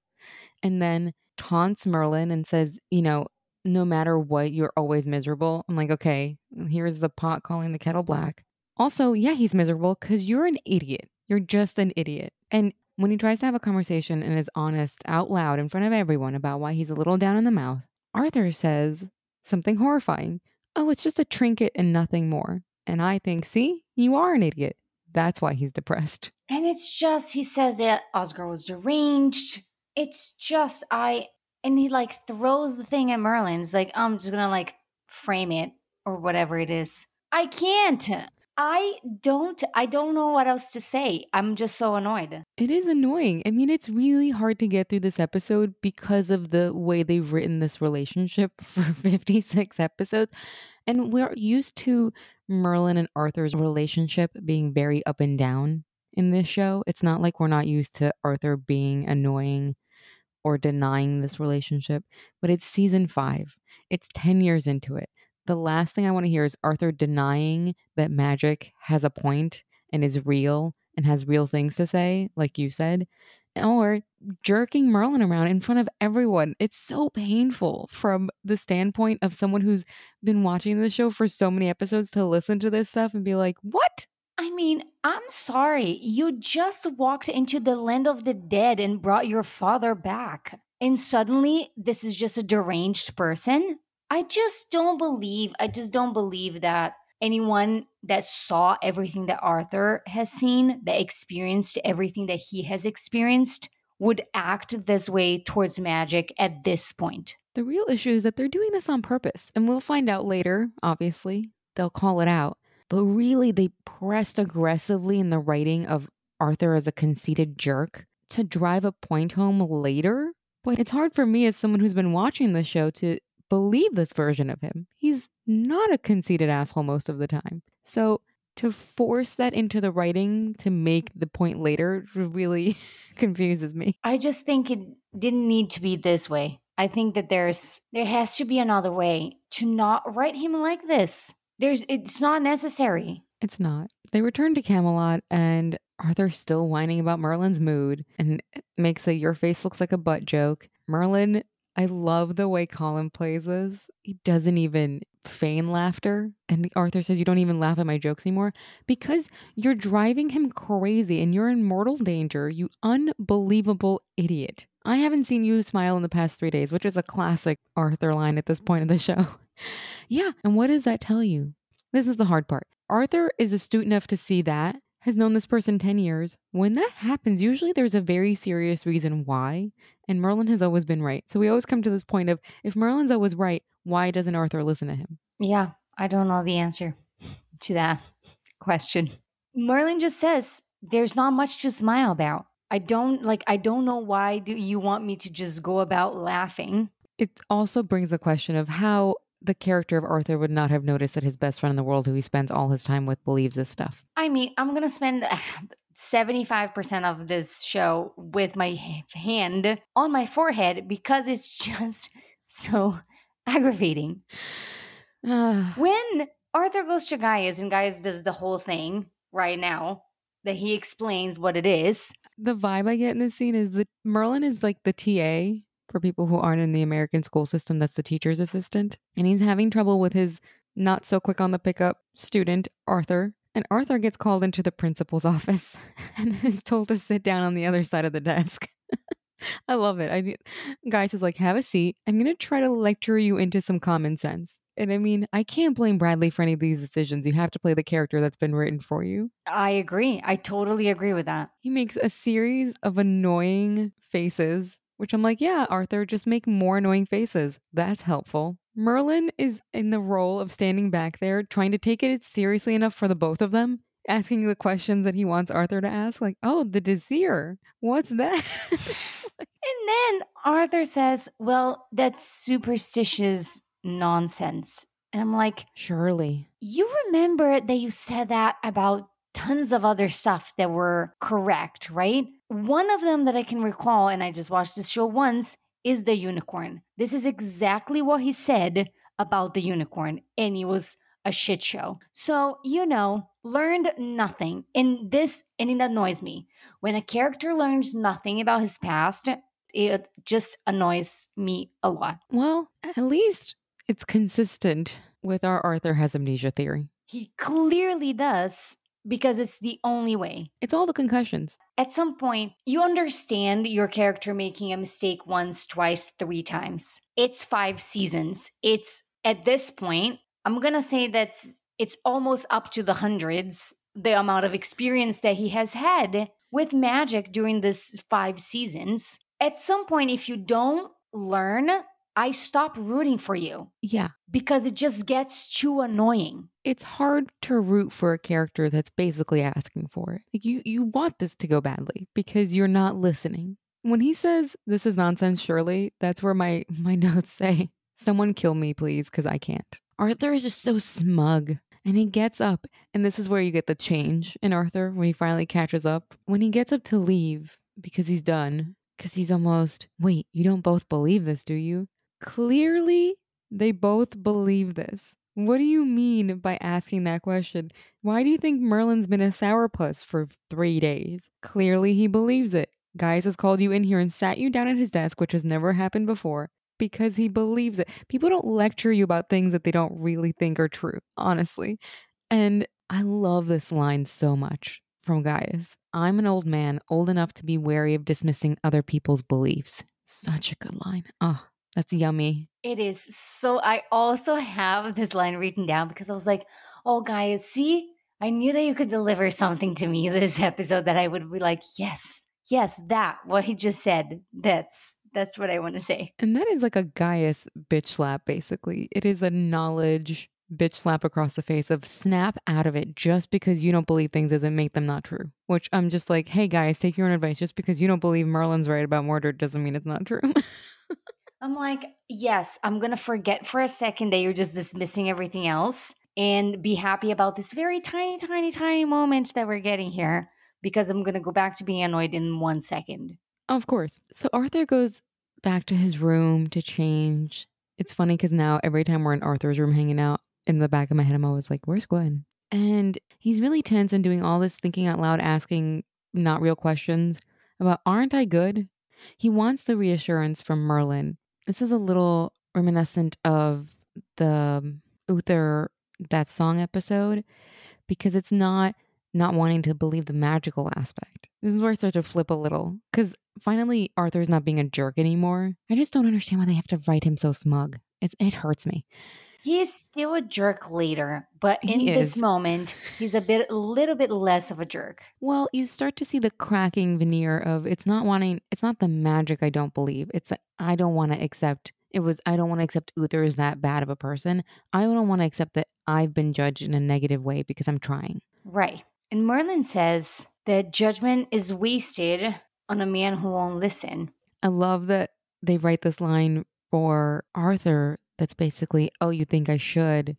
S1: and then taunts Merlin and says, you know, no matter what, you're always miserable. I'm like, okay, here's the pot calling the kettle black. Also, yeah, he's miserable because you're an idiot. You're just an idiot. And when he tries to have a conversation and is honest out loud in front of everyone about why he's a little down in the mouth, Arthur says something horrifying. Oh, it's just a trinket and nothing more. And I think, see, you are an idiot. That's why he's depressed.
S2: And it's just, he says that Osgar was deranged. It's just, I, and he like throws the thing at Merlin. He's like, I'm just gonna like frame it or whatever it is. I can't. I don't I don't know what else to say. I'm just so annoyed.
S1: It is annoying. I mean, it's really hard to get through this episode because of the way they've written this relationship for 56 episodes. And we're used to Merlin and Arthur's relationship being very up and down in this show. It's not like we're not used to Arthur being annoying or denying this relationship, but it's season five. It's 10 years into it. The last thing I want to hear is Arthur denying that magic has a point and is real and has real things to say, like you said, or jerking Merlin around in front of everyone. It's so painful from the standpoint of someone who's been watching the show for so many episodes to listen to this stuff and be like, what?
S2: I mean, I'm sorry. You just walked into the land of the dead and brought your father back. And suddenly, this is just a deranged person? I just don't believe, I just don't believe that anyone that saw everything that Arthur has seen, that experienced everything that he has experienced, would act this way towards magic at this point.
S1: The real issue is that they're doing this on purpose. And we'll find out later, obviously. They'll call it out. But really, they pressed aggressively in the writing of Arthur as a conceited jerk to drive a point home later. But it's hard for me as someone who's been watching the show to believe this version of him. He's not a conceited asshole most of the time. So to force that into the writing to make the point later really confuses me.
S2: I just think it didn't need to be this way. I think that there's there has to be another way to not write him like this. There's it's not necessary.
S1: It's not. They return to Camelot and Arthur's still whining about Merlin's mood and makes a your face looks like a butt joke. Merlin, I love the way Colin plays this. He doesn't even feign laughter. And Arthur says, You don't even laugh at my jokes anymore because you're driving him crazy and you're in mortal danger, you unbelievable idiot. I haven't seen you smile in the past three days, which is a classic Arthur line at this point in the show. yeah. And what does that tell you? This is the hard part. Arthur is astute enough to see that, has known this person 10 years. When that happens, usually there's a very serious reason why. And Merlin has always been right. So we always come to this point of if Merlin's always right, why doesn't Arthur listen to him?
S2: Yeah, I don't know the answer to that question. Merlin just says there's not much to smile about. I don't like I don't know why do you want me to just go about laughing?
S1: It also brings the question of how the character of Arthur would not have noticed that his best friend in the world who he spends all his time with believes this stuff.
S2: I mean, I'm going to spend 75% of this show with my hand on my forehead because it's just so aggravating. when Arthur goes to Gaius and Gaius does the whole thing right now, that he explains what it is.
S1: The vibe I get in this scene is that Merlin is like the TA for people who aren't in the American school system. That's the teacher's assistant. And he's having trouble with his not so quick on the pickup student, Arthur. And Arthur gets called into the principal's office and is told to sit down on the other side of the desk. I love it. I Gaius is like, have a seat. I'm gonna try to lecture you into some common sense. And I mean, I can't blame Bradley for any of these decisions. You have to play the character that's been written for you.
S2: I agree. I totally agree with that.
S1: He makes a series of annoying faces, which I'm like, yeah, Arthur, just make more annoying faces. That's helpful. Merlin is in the role of standing back there, trying to take it seriously enough for the both of them asking the questions that he wants Arthur to ask, like, oh, the Disir, what's that?
S2: and then Arthur says, well, that's superstitious nonsense. And I'm like,
S1: surely.
S2: You remember that you said that about tons of other stuff that were correct, right? One of them that I can recall, and I just watched this show once, is the unicorn. This is exactly what he said about the unicorn. And it was a shit show. So, you know, learned nothing. And this, and it annoys me. When a character learns nothing about his past, it just annoys me a lot.
S1: Well, at least it's consistent with our Arthur has amnesia theory.
S2: He clearly does because it's the only way.
S1: It's all the concussions.
S2: At some point, you understand your character making a mistake once, twice, three times. It's five seasons. It's at this point, I'm going to say that it's almost up to the hundreds, the amount of experience that he has had with magic during this five seasons. At some point, if you don't learn, I stop rooting for you.
S1: Yeah.
S2: Because it just gets too annoying.
S1: It's hard to root for a character that's basically asking for it. Like you you want this to go badly because you're not listening. When he says this is nonsense, surely, that's where my my notes say, someone kill me please cuz I can't. Arthur is just so smug. And he gets up, and this is where you get the change in Arthur when he finally catches up. When he gets up to leave because he's done, because he's almost, wait, you don't both believe this, do you? Clearly, they both believe this. What do you mean by asking that question? Why do you think Merlin's been a sourpuss for three days? Clearly, he believes it. Gaius has called you in here and sat you down at his desk, which has never happened before, because he believes it. People don't lecture you about things that they don't really think are true, honestly. And I love this line so much from Gaius. I'm an old man, old enough to be wary of dismissing other people's beliefs. Such a good line. Oh, that's yummy.
S2: It is so. I also have this line written down because I was like, oh, Gaius, see, I knew that you could deliver something to me this episode that I would be like, yes, yes, that, what he just said. That's that's what I want to say.
S1: And that is like a Gaius bitch slap, basically. It is a knowledge bitch slap across the face of snap out of it just because you don't believe things doesn't make them not true. Which I'm just like, hey Gaius, take your own advice. Just because you don't believe Merlin's right about Mordred doesn't mean it's not true.
S2: I'm like, yes, I'm going to forget for a second that you're just dismissing everything else and be happy about this very tiny, tiny, tiny moment that we're getting here because I'm going to go back to being annoyed in one second.
S1: Of course. So Arthur goes back to his room to change. It's funny because now every time we're in Arthur's room hanging out, in the back of my head, I'm always like, where's Gwen? And he's really tense and doing all this thinking out loud, asking not real questions about, aren't I good? He wants the reassurance from Merlin. This is a little reminiscent of the Uther Death Song episode because it's not not wanting to believe the magical aspect. This is where I start to flip a little because finally Arthur's not being a jerk anymore. I just don't understand why they have to write him so smug. It's, it hurts me.
S2: He is still a jerk later, but in
S1: He
S2: this
S1: is.
S2: moment, he's a bit, a little bit less of a jerk.
S1: Well, you start to see the cracking veneer of it's not wanting, it's not the magic I don't believe. It's that I don't want to accept, it was, I don't want to accept Uther is that bad of a person. I don't want to accept that I've been judged in a negative way because I'm trying.
S2: Right. And Merlin says that judgment is wasted on a man who won't listen.
S1: I love that they write this line for Arthur that's basically, oh, you think I should?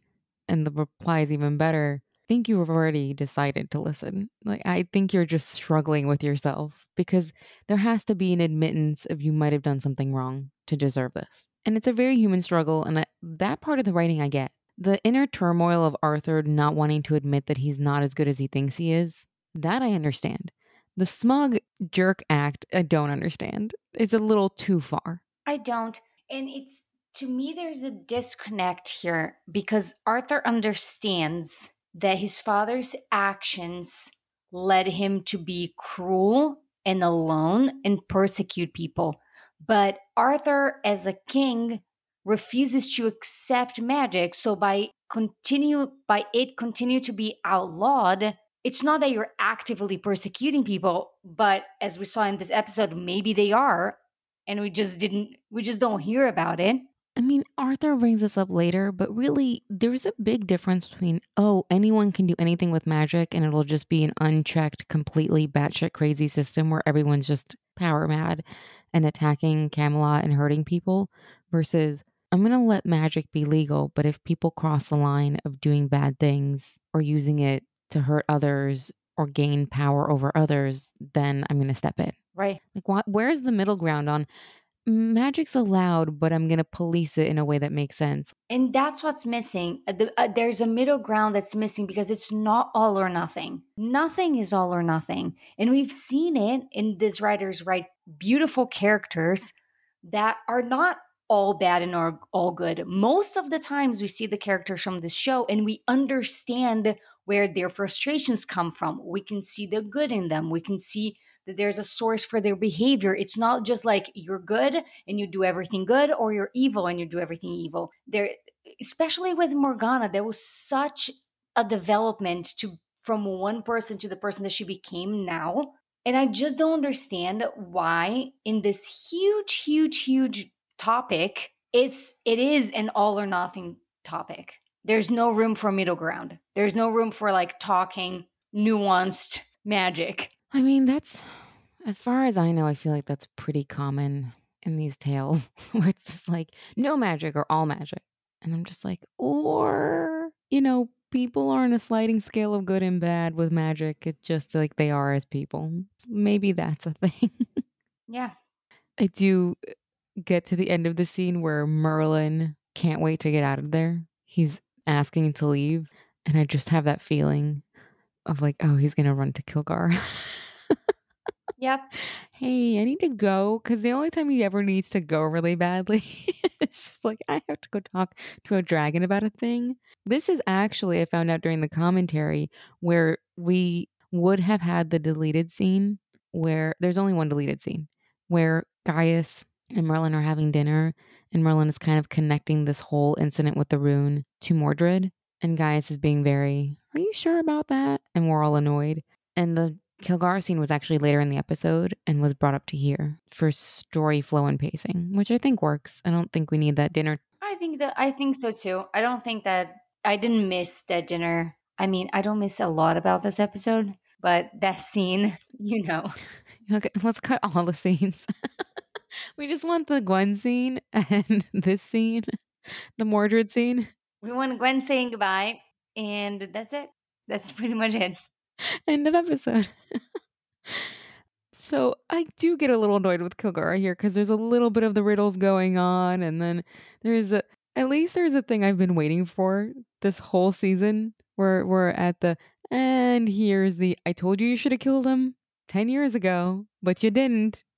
S1: And the reply is even better. I think you've already decided to listen. Like, I think you're just struggling with yourself because there has to be an admittance of you might have done something wrong to deserve this. And it's a very human struggle. And that, that part of the writing I get. The inner turmoil of Arthur not wanting to admit that he's not as good as he thinks he is, that I understand. The smug jerk act, I don't understand. It's a little too far.
S2: I don't. And it's to me, there's a disconnect here because Arthur understands that his father's actions led him to be cruel and alone and persecute people. But Arthur, as a king, refuses to accept magic. So by continue by it continue to be outlawed, it's not that you're actively persecuting people, but as we saw in this episode, maybe they are, and we just didn't we just don't hear about it.
S1: I mean, Arthur brings this up later, but really, there's a big difference between, oh, anyone can do anything with magic and it'll just be an unchecked, completely batshit crazy system where everyone's just power mad and attacking Camelot and hurting people, versus, I'm going to let magic be legal, but if people cross the line of doing bad things or using it to hurt others or gain power over others, then I'm going to step in.
S2: Right.
S1: Like, what, where's the middle ground on magic's allowed, but I'm going to police it in a way that makes sense?
S2: And that's what's missing. Uh, the- uh, there's a middle ground that's missing because it's not all or nothing. Nothing is all or nothing. And we've seen it in these writers write beautiful characters that are not all bad and or all good. Most of the times we see the characters from this show and we understand where their frustrations come from. We can see the good in them. We can see that there's a source for their behavior. It's not just like you're good and you do everything good or you're evil and you do everything evil. There especially with Morgana, there was such a development to from one person to the person that she became now. And I just don't understand why in this huge, huge, huge topic, it's it is an all or nothing topic. There's no room for middle ground. There's no room for like talking, nuanced magic.
S1: I mean, that's as far as I know, I feel like that's pretty common in these tales where it's just like no magic or all magic. And I'm just like, or, you know, people are on a sliding scale of good and bad with magic. It's just like they are as people. Maybe that's a thing.
S2: Yeah.
S1: I do uh, get to the end of the scene where Merlin can't wait to get out of there. He's asking to leave. And I just have that feeling of like, oh, he's going to run to Kilgharrah.
S2: Yep.
S1: hey, I need to go because the only time he ever needs to go really badly is just like, I have to go talk to a dragon about a thing. This is actually, I found out during the commentary, where we would have had the deleted scene where there's only one deleted scene where Gaius and Merlin are having dinner, and Merlin is kind of connecting this whole incident with the rune to Mordred. And Gaius is being very, Are you sure about that? And we're all annoyed. And the Kilgharrah scene was actually later in the episode and was brought up to here for story flow and pacing, which I think works. I don't think we need that dinner.
S2: I think that I think so too. I don't think that I didn't miss that dinner. I mean, I don't miss a lot about this episode, but that scene, you know.
S1: Okay, let's cut all the scenes. we just want the Gwen scene and this scene, the Mordred scene.
S2: We want Gwen saying goodbye. And that's it. That's pretty much it.
S1: End of episode. so I do get a little annoyed with Kilgharrah here because there's a little bit of the riddles going on, and then there's a at least there's a thing I've been waiting for this whole season where we're at the and here's the I told you you should have killed him 10 years ago, but you didn't.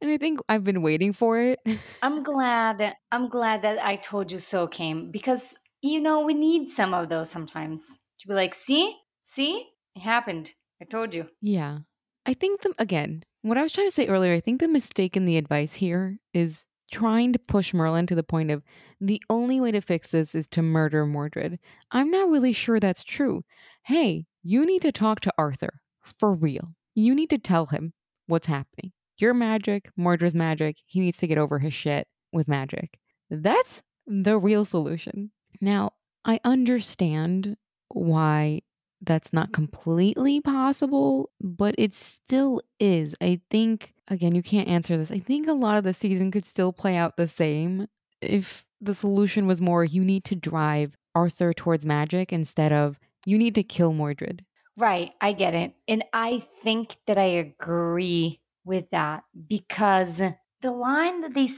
S1: And I think I've been waiting for it.
S2: I'm glad. I'm glad that I told you so came because you know we need some of those sometimes to be like, see, see, it happened. I told you.
S1: Yeah. I think the again, what I was trying to say earlier, I think the mistake in the advice here is trying to push Merlin to the point of the only way to fix this is to murder Mordred. I'm not really sure that's true. Hey, you need to talk to Arthur for real. You need to tell him what's happening. Your magic, Mordred's magic. He needs to get over his shit with magic. That's the real solution. Now, I understand why that's not completely possible, but it still is. I think, again, you can't answer this. I think a lot of the season could still play out the same if the solution was more you need to drive Arthur towards magic instead of you need to kill Mordred.
S2: Right, I get it. And I think that I agree with that because the line that they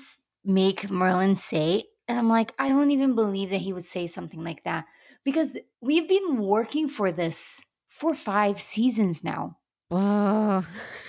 S2: make Merlin say, and I'm like, I don't even believe that he would say something like that because we've been working for this for five seasons now.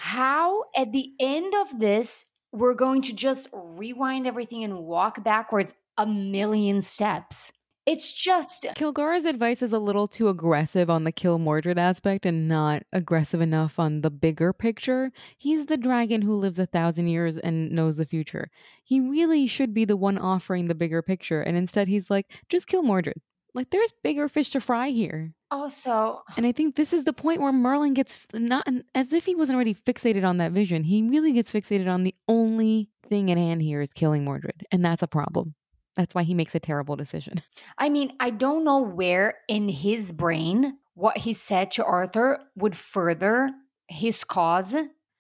S2: How at the end of this, we're going to just rewind everything and walk backwards a million steps. It's just
S1: Kilgharrah's advice is a little too aggressive on the kill Mordred aspect and not aggressive enough on the bigger picture. He's the dragon who lives a thousand years and knows the future. He really should be the one offering the bigger picture, and instead he's like, just kill Mordred. Like there's bigger fish to fry here.
S2: Also,
S1: and I think this is the point where Merlin gets not as if he wasn't already fixated on that vision. He really gets fixated on the only thing at hand here is killing Mordred, and that's a problem. That's why he makes a terrible decision.
S2: I mean, I don't know where in his brain what he said to Arthur would further his cause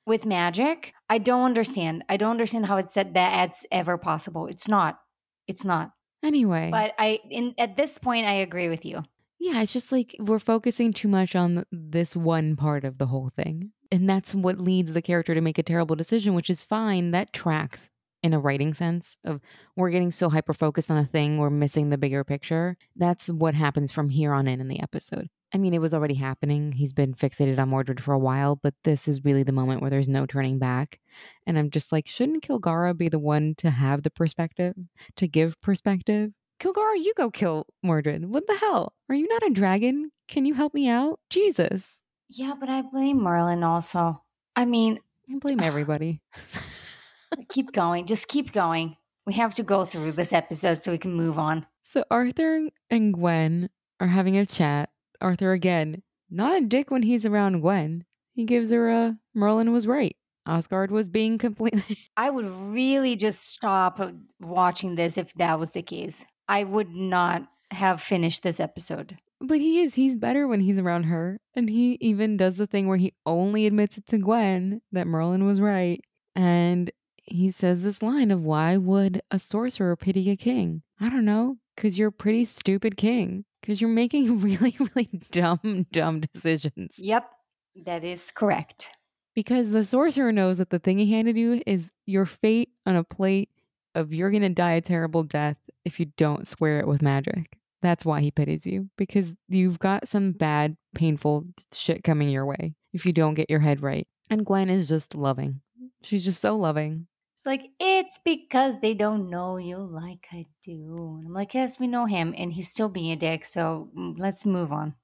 S2: with magic. I don't understand. I don't understand how it said that it's ever possible. It's not. It's not.
S1: Anyway.
S2: But I in at this point I agree with you.
S1: Yeah, it's just like we're focusing too much on this one part of the whole thing. And that's what leads the character to make a terrible decision, which is fine. That tracks in a writing sense of we're getting so hyper focused on a thing we're missing the bigger picture that's what happens from here on in in the episode i mean it was already happening. He's been fixated on mordred for a while but this is really the moment where there's no turning back. And i'm just like shouldn't kilgharrah be the one to have the perspective to give perspective? Kilgharrah you go kill mordred. What the hell? Are you not a dragon? Can you help me out? Jesus.
S2: Yeah but i blame merlin also. I mean
S1: i blame everybody.
S2: Keep going. Just keep going. We have to go through this episode so we can move on.
S1: So Arthur and Gwen are having a chat. Arthur again, not a dick when he's around Gwen. He gives her a Merlin was right. Osgar was being completely.
S2: I would really just stop watching this if that was the case. I would not have finished this episode.
S1: But he is. He's better when he's around her. And he even does the thing where he only admits it to Gwen that Merlin was right. And he says this line of why would a sorcerer pity a king? I don't know, because you're a pretty stupid king. Because you're making really, really dumb, dumb decisions.
S2: Yep, that is correct.
S1: Because the sorcerer knows that the thing he handed you is your fate on a plate of you're going to die a terrible death if you don't square it with magic. That's why he pities you, because you've got some bad, painful shit coming your way if you don't get your head right. And Gwen is just loving. She's just so loving.
S2: It's like, it's because they don't know you like I do. And I'm like, yes, we know him, and he's still being a dick, so mm, let's move on.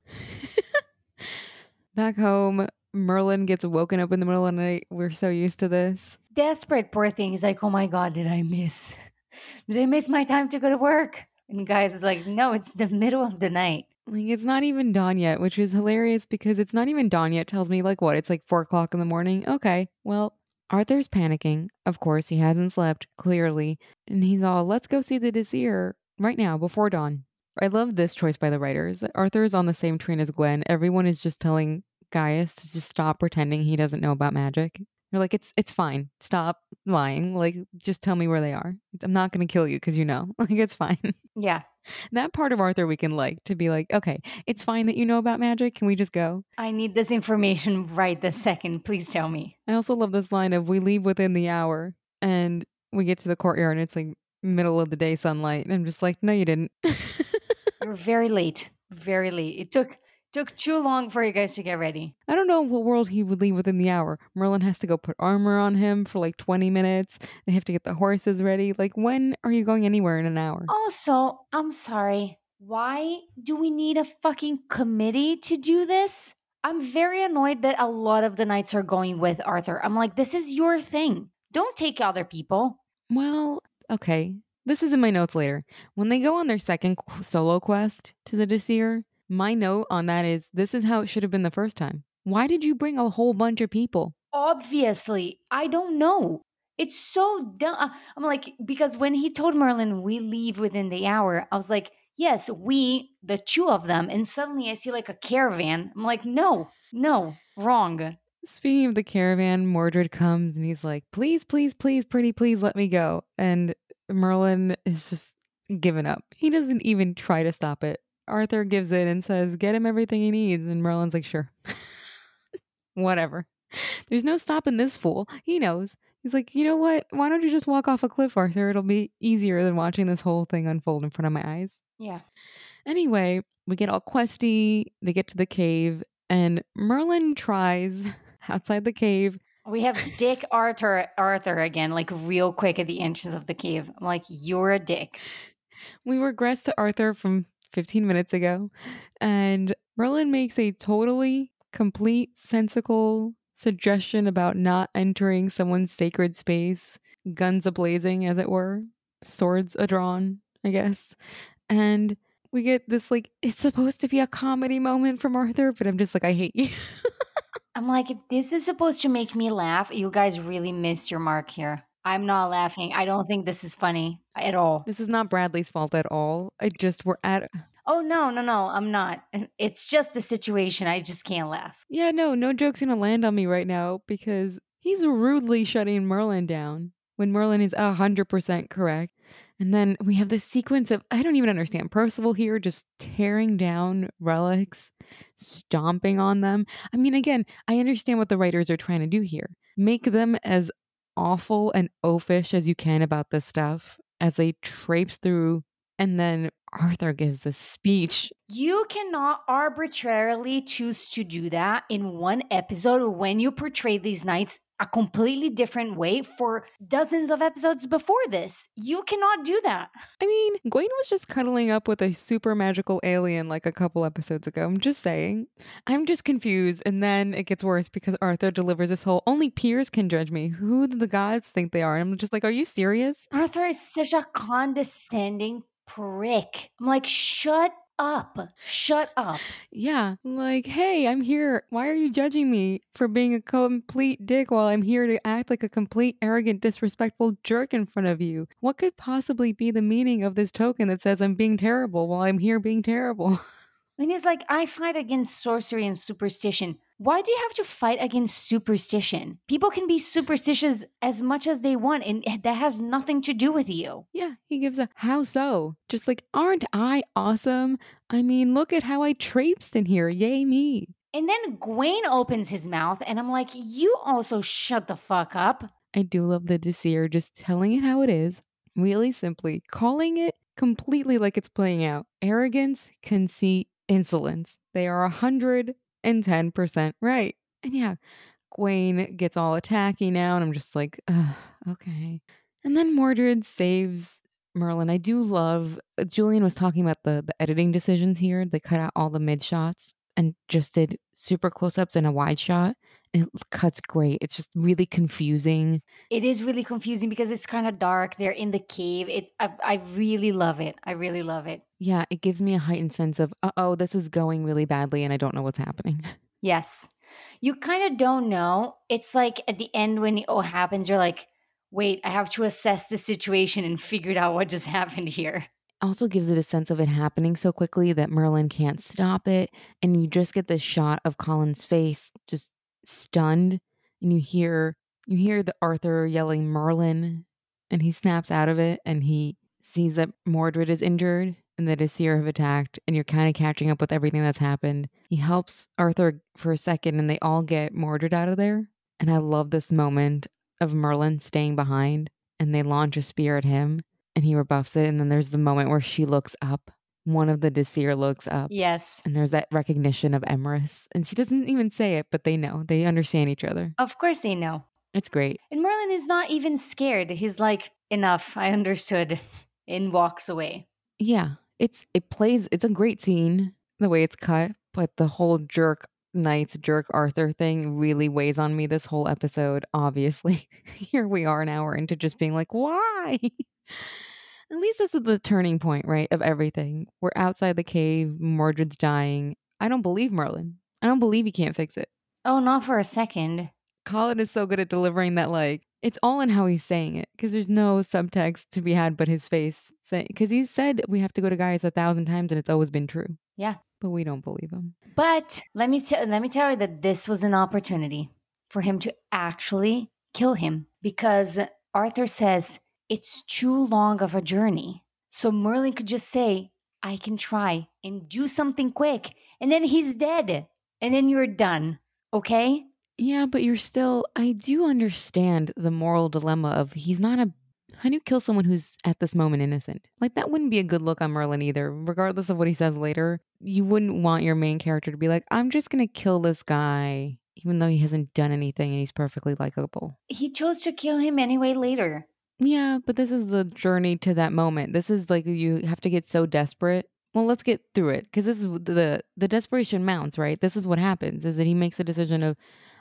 S1: Back home, Merlin gets woken up in the middle of the night. We're so used to this.
S2: Desperate, poor thing. He's like, oh my God, did I miss? Did I miss my time to go to work? And Gaius is like, no, it's the middle of the night.
S1: Like it's not even dawn yet, which is hilarious because it's not even dawn yet. Tells me like what? It's like four o'clock in the morning. Okay, well, Arthur's panicking. Of course, he hasn't slept, clearly. And he's all, let's go see the Disir right now, before dawn. I love this choice by the writers. Arthur is on the same train as Gwen. Everyone is just telling Gaius to just stop pretending he doesn't know about magic. They're like, it's it's fine. Stop lying. Like, just tell me where they are. I'm not to kill you because you know. Like, it's fine.
S2: Yeah.
S1: That part of Arthur we can like to be like, okay, it's fine that you know about magic. Can we just go?
S2: I need this information right this second. Please tell me.
S1: I also love this line of we leave within the hour and we get to the courtyard and it's like middle of the day sunlight. And I'm just like, no, you didn't.
S2: You're very late. Very late. It took took too long for you guys to get ready.
S1: I don't know what world he would leave within the hour. Merlin has to go put armor on him for like 20 minutes. They have to get the horses ready. Like, when are you going anywhere in an hour?
S2: Also, I'm sorry. Why do we need a fucking committee to do this? I'm very annoyed that a lot of the knights are going with Arthur. I'm like, this is your thing. Don't take other people.
S1: Well, okay. This is in my notes later. When they go on their second solo quest to the Disir, my note on that is this is how it should have been the first time. Why did you bring a whole bunch of people?
S2: Obviously, I don't know. It's so dumb. Uh, I'm like, because when he told Merlin, we leave within the hour, I was like, yes, we, the two of them. And suddenly I see like a caravan. I'm like, no, no, wrong.
S1: Speaking of the caravan, Mordred comes and he's like, please, please, please, pretty, please let me go. And Merlin is just giving up. He doesn't even try to stop it. Arthur gives it and says, get him everything he needs. And Merlin's like, sure. Whatever. There's no stopping this fool. He knows. He's like, you know what? Why don't you just walk off a cliff, Arthur? It'll be easier than watching this whole thing unfold in front of my eyes.
S2: Yeah.
S1: Anyway, we get all questy. They get to the cave, and Merlin tries outside the cave.
S2: We have Dick Arthur Arthur again, like real quick at the entrance of the cave. I'm like, you're a dick.
S1: We regress to Arthur from 15 minutes ago, and Merlin makes a totally complete, sensical suggestion about not entering someone's sacred space, guns a blazing, as it were, swords a drawn, I guess. And we get this like, it's supposed to be a comedy moment from Arthur, but I'm just like, I hate you.
S2: I'm like, if this is supposed to make me laugh, you guys really missed your mark here. I'm not laughing. I don't think this is funny at all.
S1: this is not Bradley's fault at all. I just, we're at,
S2: Oh no, no, no, I'm not. It's just the situation. I just can't laugh.
S1: yeah, no, no joke's gonna land on me right now because he's rudely shutting Merlin down when Merlin is 100% correct. And then we have this sequence of, I don't even understand, Percival here just tearing down relics, stomping on them. I mean, again, I understand what the writers are trying to do here. Make them as awful and oafish as you can about this stuff as they traipse through. And then Arthur gives a speech.
S2: You cannot arbitrarily choose to do that in one episode when you portray these knights a completely different way for dozens of episodes before this. You cannot do that.
S1: I mean, Gwaine was just cuddling up with a super magical alien like a couple episodes ago. I'm just saying. I'm just confused. And then it gets worse because Arthur delivers this whole only peers can judge me. Who do the gods think they are? And I'm just like, are you serious?
S2: Arthur is such a condescending prick. I'm like, shut up. Shut up.
S1: Yeah. Like, hey, I'm here. Why are you judging me for being a complete dick while I'm here to act like a complete, arrogant, disrespectful jerk in front of you? What could possibly be the meaning of this token that says I'm being terrible while I'm here being terrible?
S2: And he's like, I fight against sorcery and superstition. Why do you have to fight against superstition? People can be superstitious as much as they want, and that has nothing to do with you.
S1: Yeah, he gives a how so? Just like, aren't I awesome? I mean, look at how I traipsed in here. Yay, me.
S2: And then Gwaine opens his mouth, and I'm like, You also shut the fuck up.
S1: I do love the Disir just telling it how it is, really simply, calling it completely like it's playing out. Arrogance, conceit, insolence. They are 110% right. And yeah, Gwaine gets all attacky now, and I'm just like, okay. And then Mordred saves Merlin. I do love, uh, Julian was talking about the, the editing decisions here. They cut out all the mid shots and just did super close ups and a wide shot. It cuts great. It's just really confusing.
S2: It is really confusing because it's kind of dark. They're in the cave. It, I, I really love it. I really love it.
S1: Yeah, it gives me a heightened sense of, uh oh, this is going really badly and I don't know what's happening.
S2: Yes. You kind of don't know. It's like at the end when it all happens, you're like, wait, I have to assess the situation and figure out what just happened here.
S1: Also gives it a sense of it happening so quickly that Merlin can't stop it. And you just get this shot of Colin's face just stunned. And you hear you hear the Arthur yelling Merlin and he snaps out of it and he sees that Mordred is injured and the Disir have attacked, and you're kind of catching up with everything that's happened. He helps Arthur for a second, and they all get Mordred out of there. And I love this moment of Merlin staying behind, and they launch a spear at him, and he rebuffs it. And then there's the moment where she looks up. One of the Disir looks up,
S2: Yes.
S1: and there's that recognition of Emrys. And she doesn't even say it, but they know. They understand each other.
S2: Of course they know.
S1: It's great.
S2: And Merlin is not even scared. He's like, enough, I understood, and walks away.
S1: Yeah, it's it plays. It's a great scene the way it's cut, but the whole jerk knights, jerk Arthur thing really weighs on me this whole episode. Obviously, here we are an hour into just being like, why? At least this is the turning point, right, of everything. We're outside the cave. Mordred's dying. I don't believe Merlin. I don't believe he can't fix it.
S2: Oh, not for a second.
S1: Colin is so good at delivering that, like, it's all in how he's saying it because there's no subtext to be had but his face saying, because he said we have to go to Gaius a thousand times and it's always been true.
S2: Yeah.
S1: But we don't believe him.
S2: But let me tell let me tell you that this was an opportunity for him to actually kill him because Arthur says it's too long of a journey. So Merlin could just say, I can try and do something quick. And then he's dead. And then you're done. Okay?
S1: Yeah, but you're still, I do understand the moral dilemma of he's not a, how do you kill someone who's at this moment innocent? Like, that wouldn't be a good look on Merlin either. Regardless of what he says later, you wouldn't want your main character to be like, I'm just going to kill this guy, even though he hasn't done anything and he's perfectly likable.
S2: He chose to kill him anyway later.
S1: Yeah, but this is the journey to that moment. This is like you have to get so desperate. Well, let's get through it because this is the the desperation mounts, right? This is what happens: is that he makes a decision of,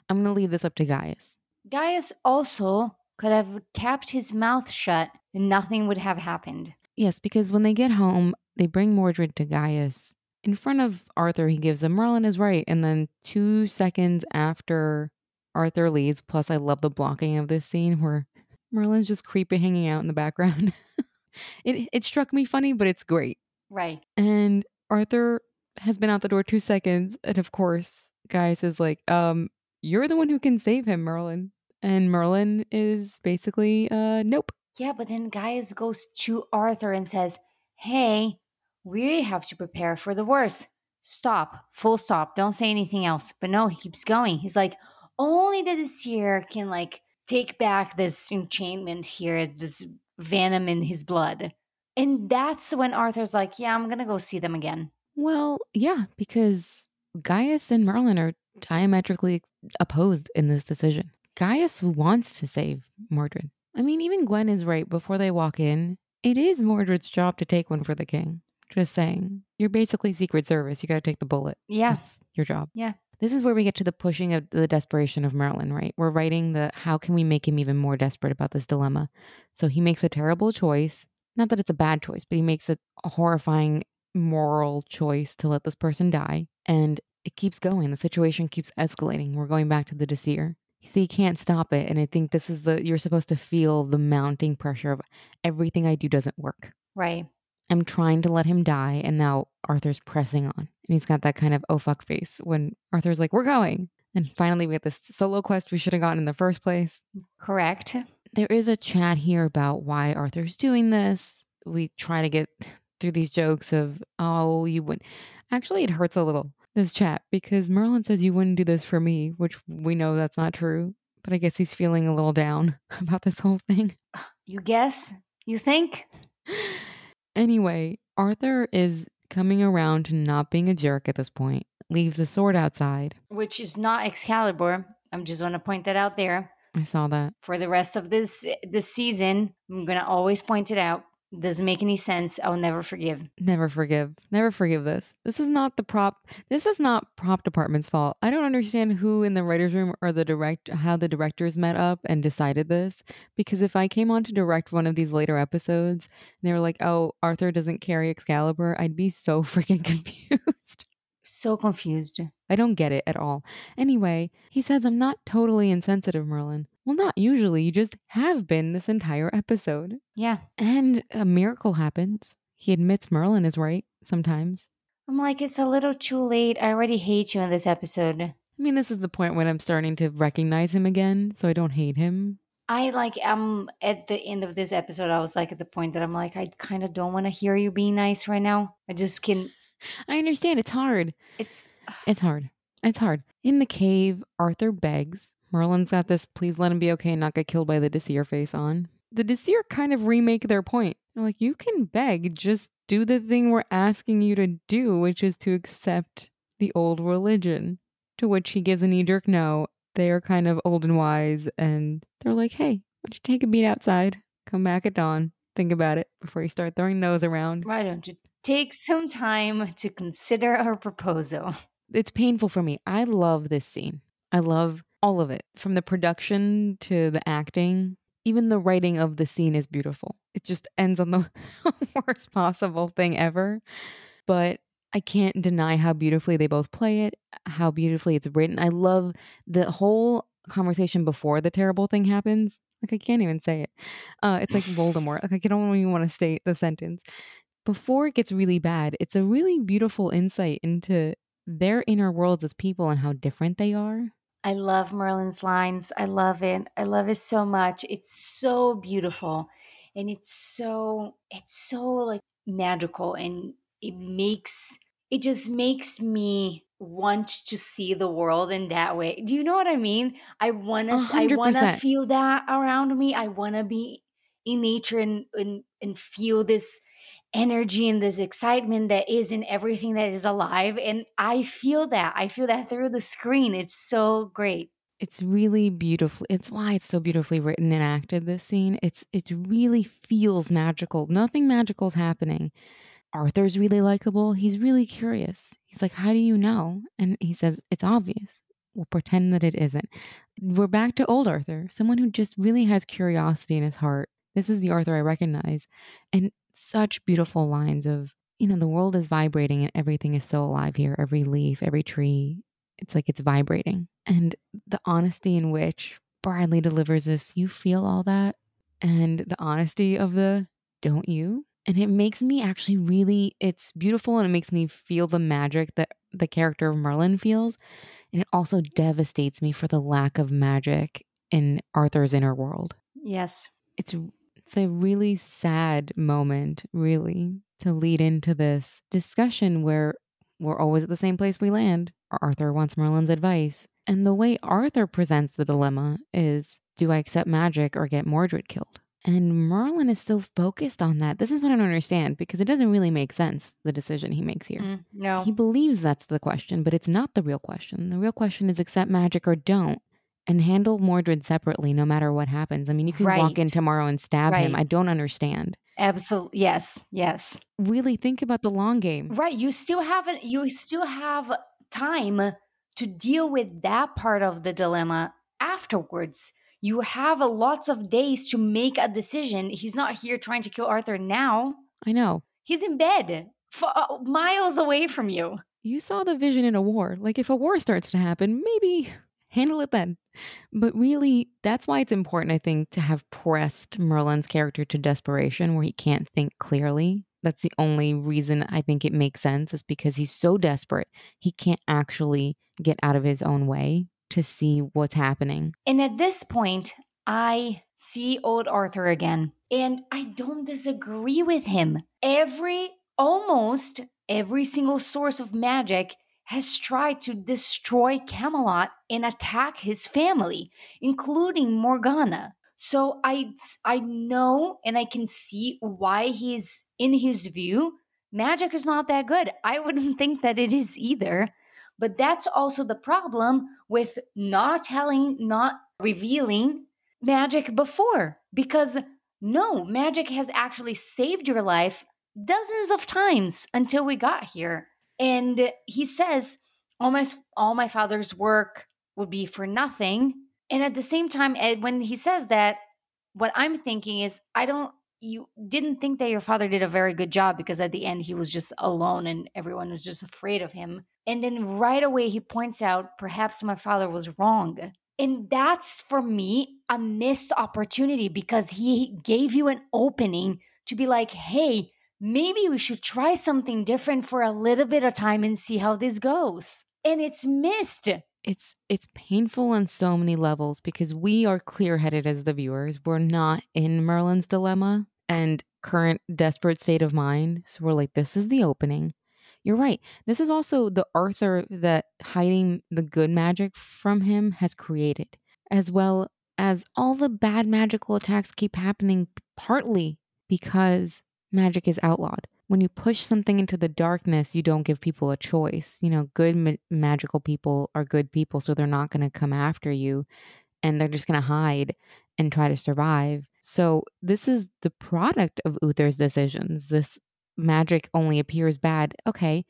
S1: I'm going to leave this up to Gaius.
S2: Gaius also could have kept his mouth shut and nothing would have happened.
S1: Yes, because when they get home, they bring Mordred to Gaius. In front of Arthur, he gives him Merlin is right, and then two seconds after Arthur leaves. Plus, I love the blocking of this scene where Merlin's just creepy hanging out in the background. it it struck me funny, but it's great.
S2: Right.
S1: And Arthur has been out the door two seconds, and of course, Gaius is like, um, you're the one who can save him, Merlin. And Merlin is basically, uh, nope.
S2: Yeah, but then Gaius goes to Arthur and says, Hey, we have to prepare for the worst. Stop. Full stop. Don't say anything else. But no, he keeps going. He's like, only the year can like take back this enchantment here, this venom in his blood. And that's when Arthur's like, Yeah, I'm gonna go see them again.
S1: Well, yeah, because Gaius and Merlin are diametrically opposed in this decision. Gaius wants to save Mordred. I mean, even Gwen is right before they walk in. It is Mordred's job to take one for the king. Just saying. You're basically Secret Service. You got to take the bullet.
S2: Yeah.
S1: That's your job.
S2: Yeah.
S1: This is where we get to the pushing of the desperation of Merlin, right? We're writing the how can we make him even more desperate about this dilemma. So he makes a terrible choice. Not that it's a bad choice, but he makes a, a horrifying moral choice to let this person die. And it keeps going. The situation keeps escalating. We're going back to the Disir. So you can't stop it. And I think this is the you're supposed to feel the mounting pressure of everything I do doesn't work.
S2: Right.
S1: I'm trying to let him die, and now Arthur's pressing on. And he's got that kind of oh fuck face when Arthur's like, We're going. And finally we get this solo quest we should have gotten in the first place.
S2: Correct.
S1: There is a chat here about why Arthur's doing this. We try to get through these jokes of, oh, you wouldn't. Actually, it hurts a little, this chat, because Merlin says you wouldn't do this for me, which we know that's not true. But I guess he's feeling a little down about this whole thing.
S2: You guess? You think?
S1: Anyway, Arthur is coming around to not being a jerk at this point, leaves the sword outside.
S2: Which is not Excalibur. I'm just want to point that out there.
S1: I saw that.
S2: For the rest of this this season, I'm gonna always point it out. Doesn't make any sense. I'll never forgive.
S1: Never forgive. Never forgive this. This is not the prop. This is not prop department's fault. I don't understand who in the writers' room or the direct how the directors met up and decided this. Because if I came on to direct one of these later episodes and they were like, "Oh, Arthur doesn't carry Excalibur," I'd be so freaking confused.
S2: So confused.
S1: I don't get it at all. Anyway, he says I'm not totally insensitive, Merlin. Well, not usually. You just have been this entire episode.
S2: Yeah.
S1: And a miracle happens. He admits Merlin is right sometimes.
S2: I'm like, it's a little too late. I already hate you in this episode.
S1: I mean, this is the point when I'm starting to recognize him again, so I don't hate him.
S2: I like I'm at the end of this episode. I was like at the point that I'm like, I kind of don't want to hear you being nice right now. I just can.
S1: I understand. It's hard.
S2: It's
S1: It's hard. It's hard. In the cave, Arthur begs. Merlin's got this please let him be okay and not get killed by the Disir face on. The Disir kind of remake their point. They're like, you can beg, just do the thing we're asking you to do, which is to accept the old religion. To which he gives a knee jerk no. They are kind of old and wise, and they're like, hey, why don't you take a beat outside? Come back at dawn. Think about it before you start throwing no's around.
S2: why don't you take some time to consider our proposal?
S1: it's painful for me. I love this scene. I love all of it from the production to the acting. Even the writing of the scene is beautiful. It just ends on the worst possible thing ever. But I can't deny how beautifully they both play it, how beautifully it's written. I love the whole conversation before the terrible thing happens. Like, I can't even say it. Uh, it's like Voldemort. Like, I don't even want to state the sentence. Before it gets really bad, it's a really beautiful insight into their inner worlds as people and how different they are.
S2: I love Merlin's lines. I love it. I love it so much. It's so beautiful and it's so it's so like magical and it makes it just makes me want to see the world in that way. Do you know what I mean? I want to I want to feel that around me. I want to be in nature and, and and feel this energy and this excitement that is in everything that is alive and I feel that. I feel that through the screen. It's so great.
S1: It's really beautiful. It's why it's so beautifully written and acted. This scene, it's it really feels magical. Nothing magical is happening. Arthur's really likable. He's really curious. He's like, "How do you know?" And he says, "It's obvious." We'll pretend that it isn't. We're back to old Arthur, someone who just really has curiosity in his heart. This is the Arthur I recognize, and such beautiful lines of, you know, the world is vibrating and everything is so alive here. Every leaf, every tree, it's like it's vibrating. And the honesty in which Bradley delivers this, you feel all that. And the honesty of the, don't you? And it makes me actually really, it's beautiful and it makes me feel the magic that the character of Merlin feels. And it also devastates me for the lack of magic in Arthur's inner world.
S2: Yes.
S1: It's it's a really sad moment, really, to lead into this discussion where we're always at the same place we land. Arthur wants Merlin's advice. And the way Arthur presents the dilemma is do I accept magic or get Mordred killed? And Merlin is so focused on that. This is what I don't understand because it doesn't really make sense, the decision he makes here.
S2: Mm, no.
S1: He believes that's the question, but it's not the real question. The real question is accept magic or don't and handle Mordred separately no matter what happens. I mean, you can walk in tomorrow and stab him. I don't understand.
S2: Absolutely. Yes. Yes.
S1: Really think about the long game.
S2: Right. You still haven't, you still have time to deal with that part of the dilemma afterwards. You have lots of days to make a decision. He's not here trying to kill Arthur now.
S1: I know.
S2: He's in bed, f- uh, miles away from you.
S1: You saw the vision in a war. Like if a war starts to happen, maybe handle it then. But really, that's why it's important, I think, to have pressed Merlin's character to desperation where he can't think clearly. That's the only reason I think it makes sense is because he's so desperate, he can't actually get out of his own way to see what's happening.
S2: And at this point, I see old Arthur again, and I don't disagree with him. Every, almost every single source of magic has tried to destroy Camelot and attack his family, including Morgana. So I I know and I can see why he's in his view magic is not that good. I wouldn't think that it is either. But that's also the problem with not telling, not revealing magic before. Because no, magic has actually saved your life dozens of times until we got here. And he says, my, all my father's work would be for nothing. And at the same time, Ed, when he says that, what I'm thinking is, I don't, you didn't think that your father did a very good job because at the end he was just alone and everyone was just afraid of him. And then right away he points out, perhaps my father was wrong. And that's for me a missed opportunity because he gave you an opening to be like, hey, maybe we should try something different for a little bit of time and see how this goes. And it's missed.
S1: it's it's painful on so many levels because we are clear-headed as the viewers. We're not in Merlin's dilemma and current desperate state of mind. So we're like, this is the opening. You're right. This is also the Arthur that hiding the good magic from him has created, as well as all the bad magical attacks keep happening partly because magic is outlawed. When you push something into the darkness, you don't give people a choice. You know, good ma- magical people are good people, so they're not going to come after you and they're just going to hide and try to survive. So, this is the product of Uther's decisions. This magic only appears bad. Okay,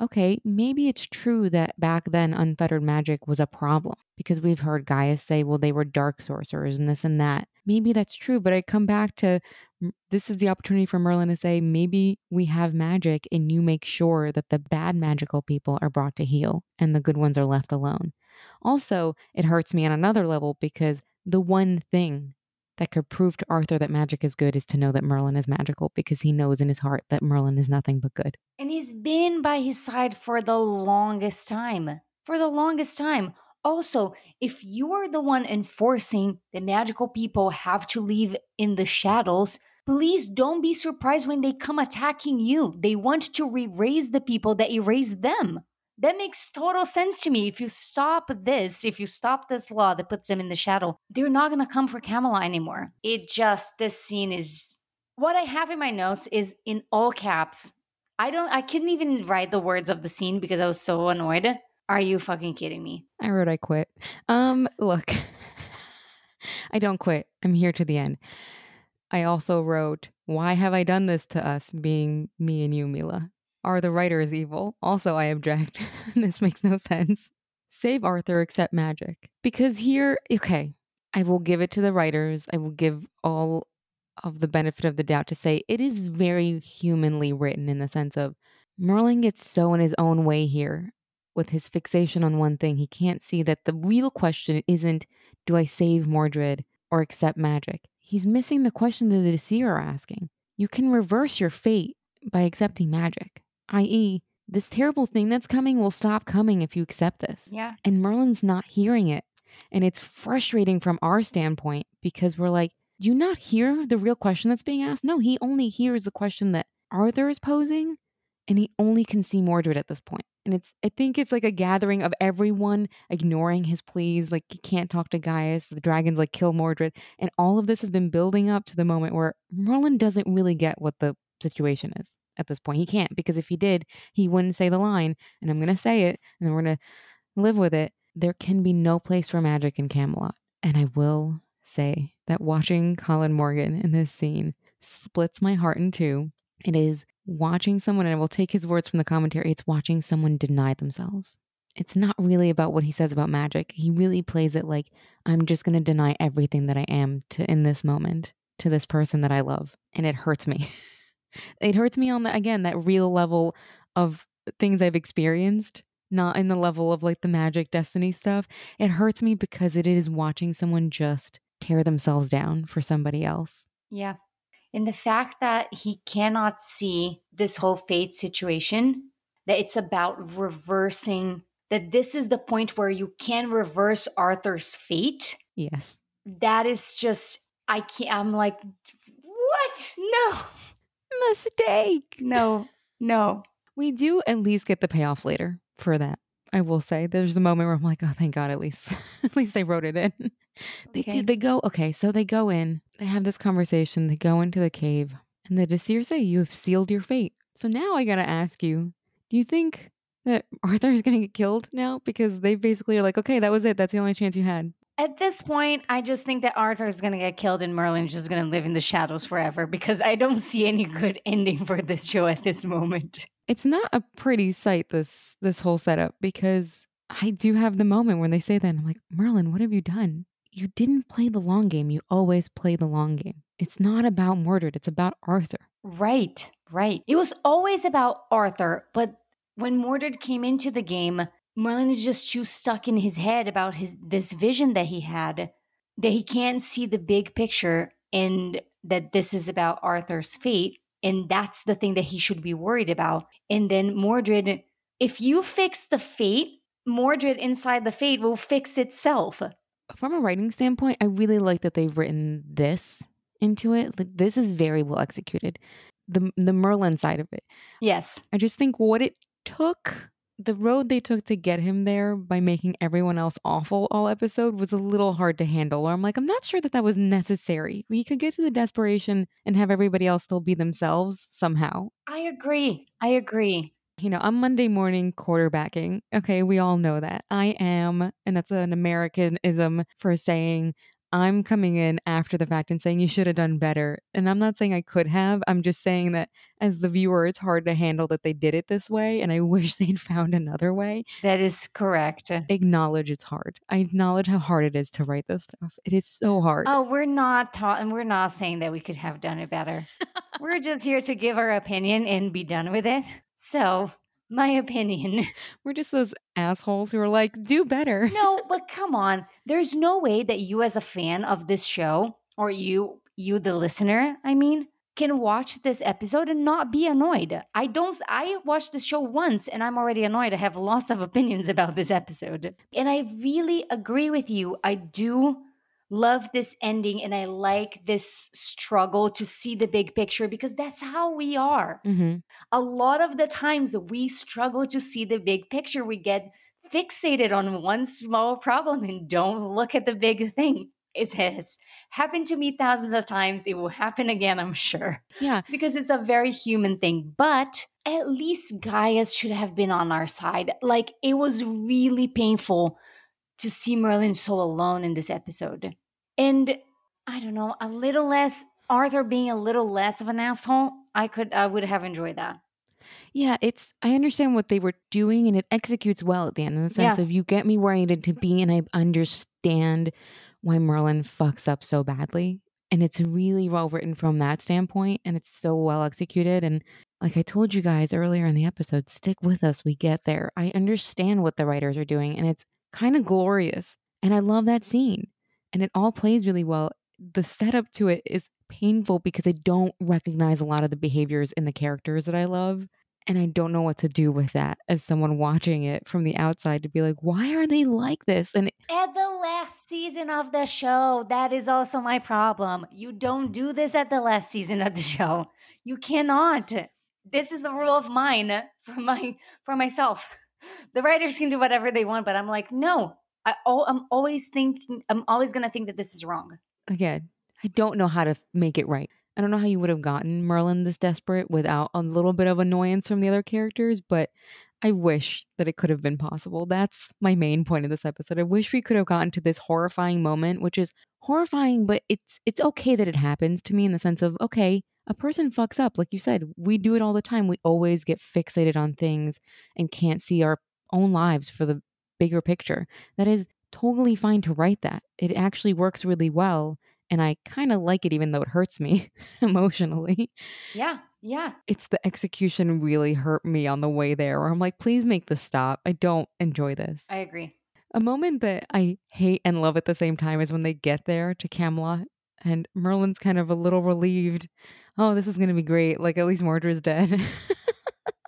S1: okay, maybe it's true that back then unfettered magic was a problem because we've heard Gaius say, well, they were dark sorcerers and this and that. Maybe that's true, but I come back to this is the opportunity for Merlin to say, maybe we have magic and you make sure that the bad magical people are brought to heel and the good ones are left alone. Also, it hurts me on another level because the one thing that could prove to Arthur that magic is good is to know that Merlin is magical because he knows in his heart that Merlin is nothing but good.
S2: And he's been by his side for the longest time. For the longest time. Also, if you are the one enforcing that magical people have to live in the shadows, please don't be surprised when they come attacking you. They want to erase the people that erased them. That makes total sense to me. If you stop this, if you stop this law that puts them in the shadow, they're not going to come for Camelot anymore. It just, this scene is what I have in my notes is in all caps. I don't, I couldn't even write the words of the scene because I was so annoyed. Are you fucking kidding me?
S1: I wrote I quit. Um, look, I don't quit. I'm here to the end. I also wrote, Why have I done this to us, being me and you, Mila? Are the writers evil? Also, I object. this makes no sense. Save Arthur except magic. Because here, okay, I will give it to the writers. I will give all of the benefit of the doubt to say it is very humanly written in the sense of Merlin gets so in his own way here with his fixation on one thing. He can't see that the real question isn't do I save Mordred or accept magic? He's missing the question that the Disir are asking. You can reverse your fate by accepting magic i.e., this terrible thing that's coming will stop coming if you accept this.
S2: Yeah.
S1: And Merlin's not hearing it. And it's frustrating from our standpoint because we're like, do you not hear the real question that's being asked? No, he only hears the question that Arthur is posing and he only can see Mordred at this point. And it's I think it's like a gathering of everyone ignoring his pleas, like he can't talk to Gaius, the dragons like kill Mordred, and all of this has been building up to the moment where Merlin doesn't really get what the situation is at this point. He can't because if he did, he wouldn't say the line. And I'm going to say it and then we're going to live with it. There can be no place for magic in Camelot. And I will say that watching Colin Morgan in this scene splits my heart in two. It is watching someone, and I will take his words from the commentary, it's watching someone deny themselves. It's not really about what he says about magic. He really plays it like I'm just going to deny everything that I am to in this moment to this person that I love. And it hurts me. it hurts me on the again that real level of things I've experienced, not in the level of like the magic destiny stuff. It hurts me because it is watching someone just tear themselves down for somebody else.
S2: Yeah. And the fact that he cannot see this whole fate situation, that it's about reversing, that this is the point where you can reverse Arthur's fate.
S1: Yes.
S2: That is just, I can't, I'm like, what? No
S1: mistake.
S2: No, no.
S1: We do at least get the payoff later for that. I will say there's a moment where I'm like, oh, thank God, at least, at least they wrote it in. They okay. do. They go. Okay, so they go in. They have this conversation. They go into the cave, and the Disir say, "You have sealed your fate." So now I gotta ask you: Do you think that Arthur is gonna get killed now because they basically are like, "Okay, that was it. That's the only chance you had."
S2: At this point, I just think that Arthur is going to get killed and Merlin's just going to live in the shadows forever because I don't see any mm. good ending for this show at this moment.
S1: It's not a pretty sight this this whole setup because I do have the moment when they say that and I'm like, "Merlin, what have you done? You didn't play the long game. You always play the long game. It's not about Mordred, it's about Arthur."
S2: Right, right. It was always about Arthur, but when Mordred came into the game, Merlin is just too stuck in his head about his this vision that he had that he can't see the big picture and that this is about Arthur's fate and that's the thing that he should be worried about. And then Mordred, if you fix the fate, Mordred inside the fate will fix itself.
S1: From a writing standpoint, I really like that they've written this into it. Like, this is very well executed. The the Merlin side of it.
S2: Yes.
S1: I just think what it took, the road they took to get him there by making everyone else awful all episode was a little hard to handle. Or I'm like, I'm not sure that that was necessary. We could get to the desperation and have everybody else still be themselves somehow.
S2: I agree. I agree.
S1: You know, I'm Monday morning quarterbacking. Okay, we all know that. I am, and that's an Americanism for saying I'm coming in after the fact and saying you should have done better. And I'm not saying I could have. I'm just saying that as the viewer, it's hard to handle that they did it this way. And I wish they'd found another way.
S2: That is correct.
S1: Uh acknowledge it's hard. I acknowledge how hard it is to write this stuff. It is so hard.
S2: Oh, we're not talking, we're not saying that we could have done it better. we're just here to give our opinion and be done with it. So, my opinion.
S1: We're just those assholes who are like, do better.
S2: No, but come on. There's no way that you as a fan of this show or you you the listener, I mean, can watch this episode and not be annoyed. I don't I watched the show once and I'm already annoyed. I have lots of opinions about this episode. And I really agree with you. I do love this ending and I like this struggle to see the big picture because that's how we are.
S1: Mm-hmm.
S2: A lot of the times we struggle to see the big picture. We get fixated on one small problem and don't look at the big thing. It has happened to me thousands of times. It will happen again, I'm sure.
S1: Yeah.
S2: Because it's a very human thing. But at least Gaius should have been on our side. Like, it was really painful to see Merlin so alone in this episode. And I don't know, a little less Arthur being a little less of an asshole, I could I would have enjoyed that.
S1: Yeah, it's I understand what they were doing and it executes well at the end in the sense
S2: Yeah.
S1: of you get me where I needed to be and I understand why Merlin fucks up so badly. And it's really well written from that standpoint and it's so well executed. And like I told you guys earlier in the episode, stick with us. We get there. I understand what the writers are doing and it's kind of glorious. And I love that scene. And it all plays really well. The setup to it is painful because I don't recognize a lot of the behaviors in the characters that I love. And I don't know what to do with that as someone watching it from the outside to be like, why are they like this? And
S2: At the last season of the show, that is also my problem. You don't do this at the last season of the show. You cannot. This is a rule of mine for my for myself. The writers can do whatever they want, but I'm like, no. I I'm always thinking I'm always gonna think that this is wrong.
S1: again, I don't know how to make it right. I don't know how you would have gotten Merlin this desperate without a little bit of annoyance from the other characters, but I wish that it could have been possible. That's my main point of this episode. I wish we could have gotten to this horrifying moment, which is horrifying, but it's it's okay that it happens to me in the sense of okay, a person fucks up, like you said. We do it all the time. We always get fixated on things and can't see our own lives for the bigger picture. That is totally fine to write that. It actually works really well. And I kind of like it, even though it hurts me emotionally.
S2: Yeah, yeah.
S1: It's the execution really hurt me on the way there, where I'm like, please make this stop. I don't enjoy this.
S2: I agree.
S1: A moment that I hate and love at the same time is when they get there to Camelot and Merlin's kind of a little relieved. Oh, this is going to be great. Like, at least Mordred's dead.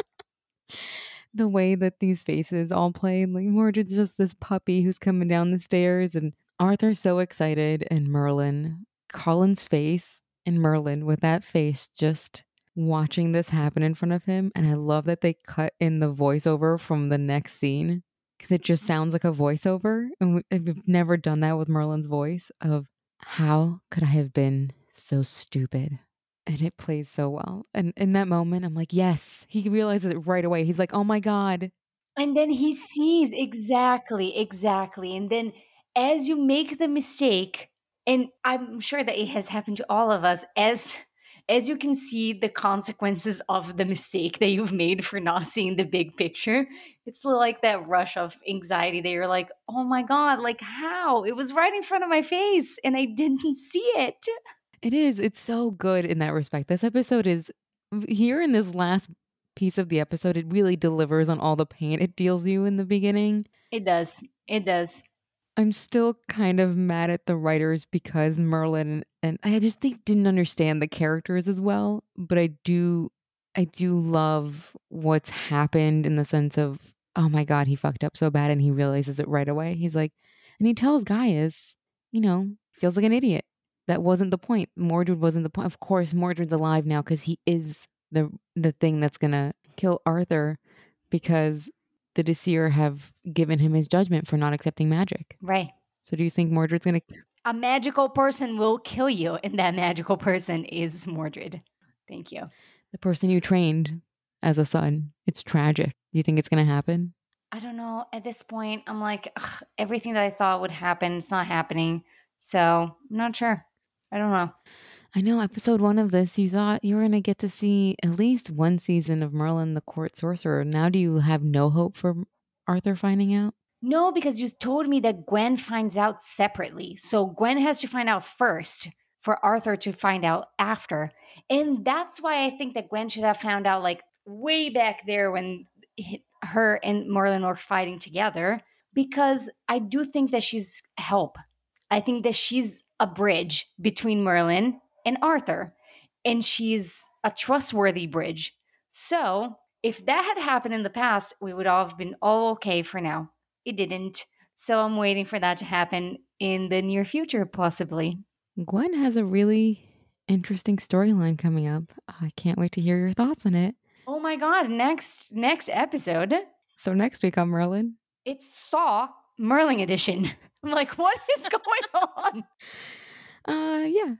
S1: the way that these faces all play, like, Mordred's just this puppy who's coming down the stairs, and Arthur's so excited, and Merlin, Colin's face, and Merlin with that face just watching this happen in front of him. And I love that they cut in the voiceover from the next scene because it just mm-hmm. sounds like a voiceover. And we- we've never done that with Merlin's voice of how could I have been so stupid? And it plays so well. And in that moment, I'm like, yes, he realizes it right away. He's like, oh my God.
S2: And then he sees exactly, exactly. And then as you make the mistake, and I'm sure that it has happened to all of us, as as you can see the consequences of the mistake that you've made for not seeing the big picture, it's like that rush of anxiety that you're like, oh my God, like how? It was right in front of my face and I didn't see it.
S1: It is. It's so good in that respect. This episode is here in this last piece of the episode, it really delivers on all the pain it deals you in the beginning.
S2: It does. It does.
S1: I'm still kind of mad at the writers because Merlin and I just think didn't understand the characters as well. But I do, I do love what's happened in the sense of oh my God, he fucked up so bad and he realizes it right away. He's like, and he tells Gaius, you know, feels like an idiot. That wasn't the point. Mordred wasn't the point. Of course, Mordred's alive now because he is the the thing that's gonna kill Arthur because the Disir have given him his judgment for not accepting magic.
S2: Right.
S1: So do you think Mordred's gonna
S2: A magical person will kill you, and that magical person is Mordred. Thank you.
S1: the person you trained as a son? It's tragic. Do you think it's gonna happen?
S2: I don't know. At this point, I'm like, ugh, everything that I thought would happen, it's not happening. So I'm not sure. I don't know.
S1: I know episode one of this, you thought you were going to get to see at least one season of Merlin the court sorcerer. Now, do you have no hope for Arthur finding out?
S2: No, because you told me that Gwen finds out separately. So Gwen has to find out first for Arthur to find out after. And that's why I think that Gwen should have found out like way back there when her and Merlin were fighting together because I do think that she's help. I think that she's a bridge between Merlin and Arthur, and she's a trustworthy bridge. So, if that had happened in the past, we would all have been all okay for now. It didn't. So, I'm waiting for that to happen in the near future, possibly.
S1: Gwen has a really interesting storyline coming up. I can't wait to hear your thoughts on it.
S2: Oh my god, next next episode,
S1: So, next week on Merlin,
S2: it's Saw Merlin edition. I'm like, what is going on?
S1: uh, yeah.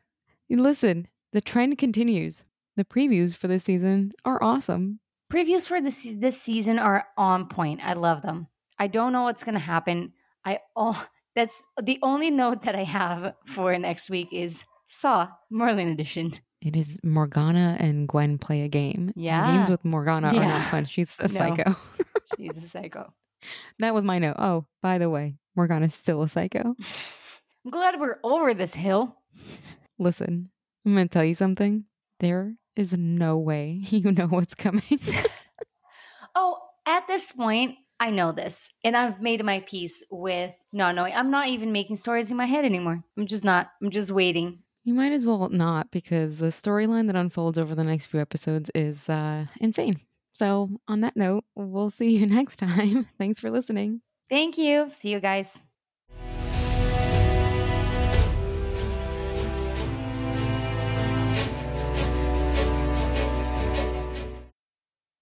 S1: Listen, the trend continues. The previews for this season are awesome.
S2: Previews for this this season are on point. I love them. I don't know what's going to happen. I all that's the only note that I have for next week is Saw Merlin edition.
S1: It is Morgana and Gwen play a game.
S2: Yeah.
S1: Games with Morgana are
S2: Yeah.
S1: not fun. She's a
S2: No.
S1: psycho.
S2: She's a psycho.
S1: that was my note. Oh, by the way, Morgana's still a psycho.
S2: I'm glad we're over this hill.
S1: Listen, I'm going to tell you something. There is no way you know what's coming.
S2: Oh, at this point, I know this, and I've made my peace with not knowing. I'm not even making stories in my head anymore. I'm just not. I'm just waiting.
S1: you might as well not because the storyline that unfolds over the next few episodes is uh, insane. So, on that note, we'll see you next time. Thanks for listening.
S2: Thank you. See you guys.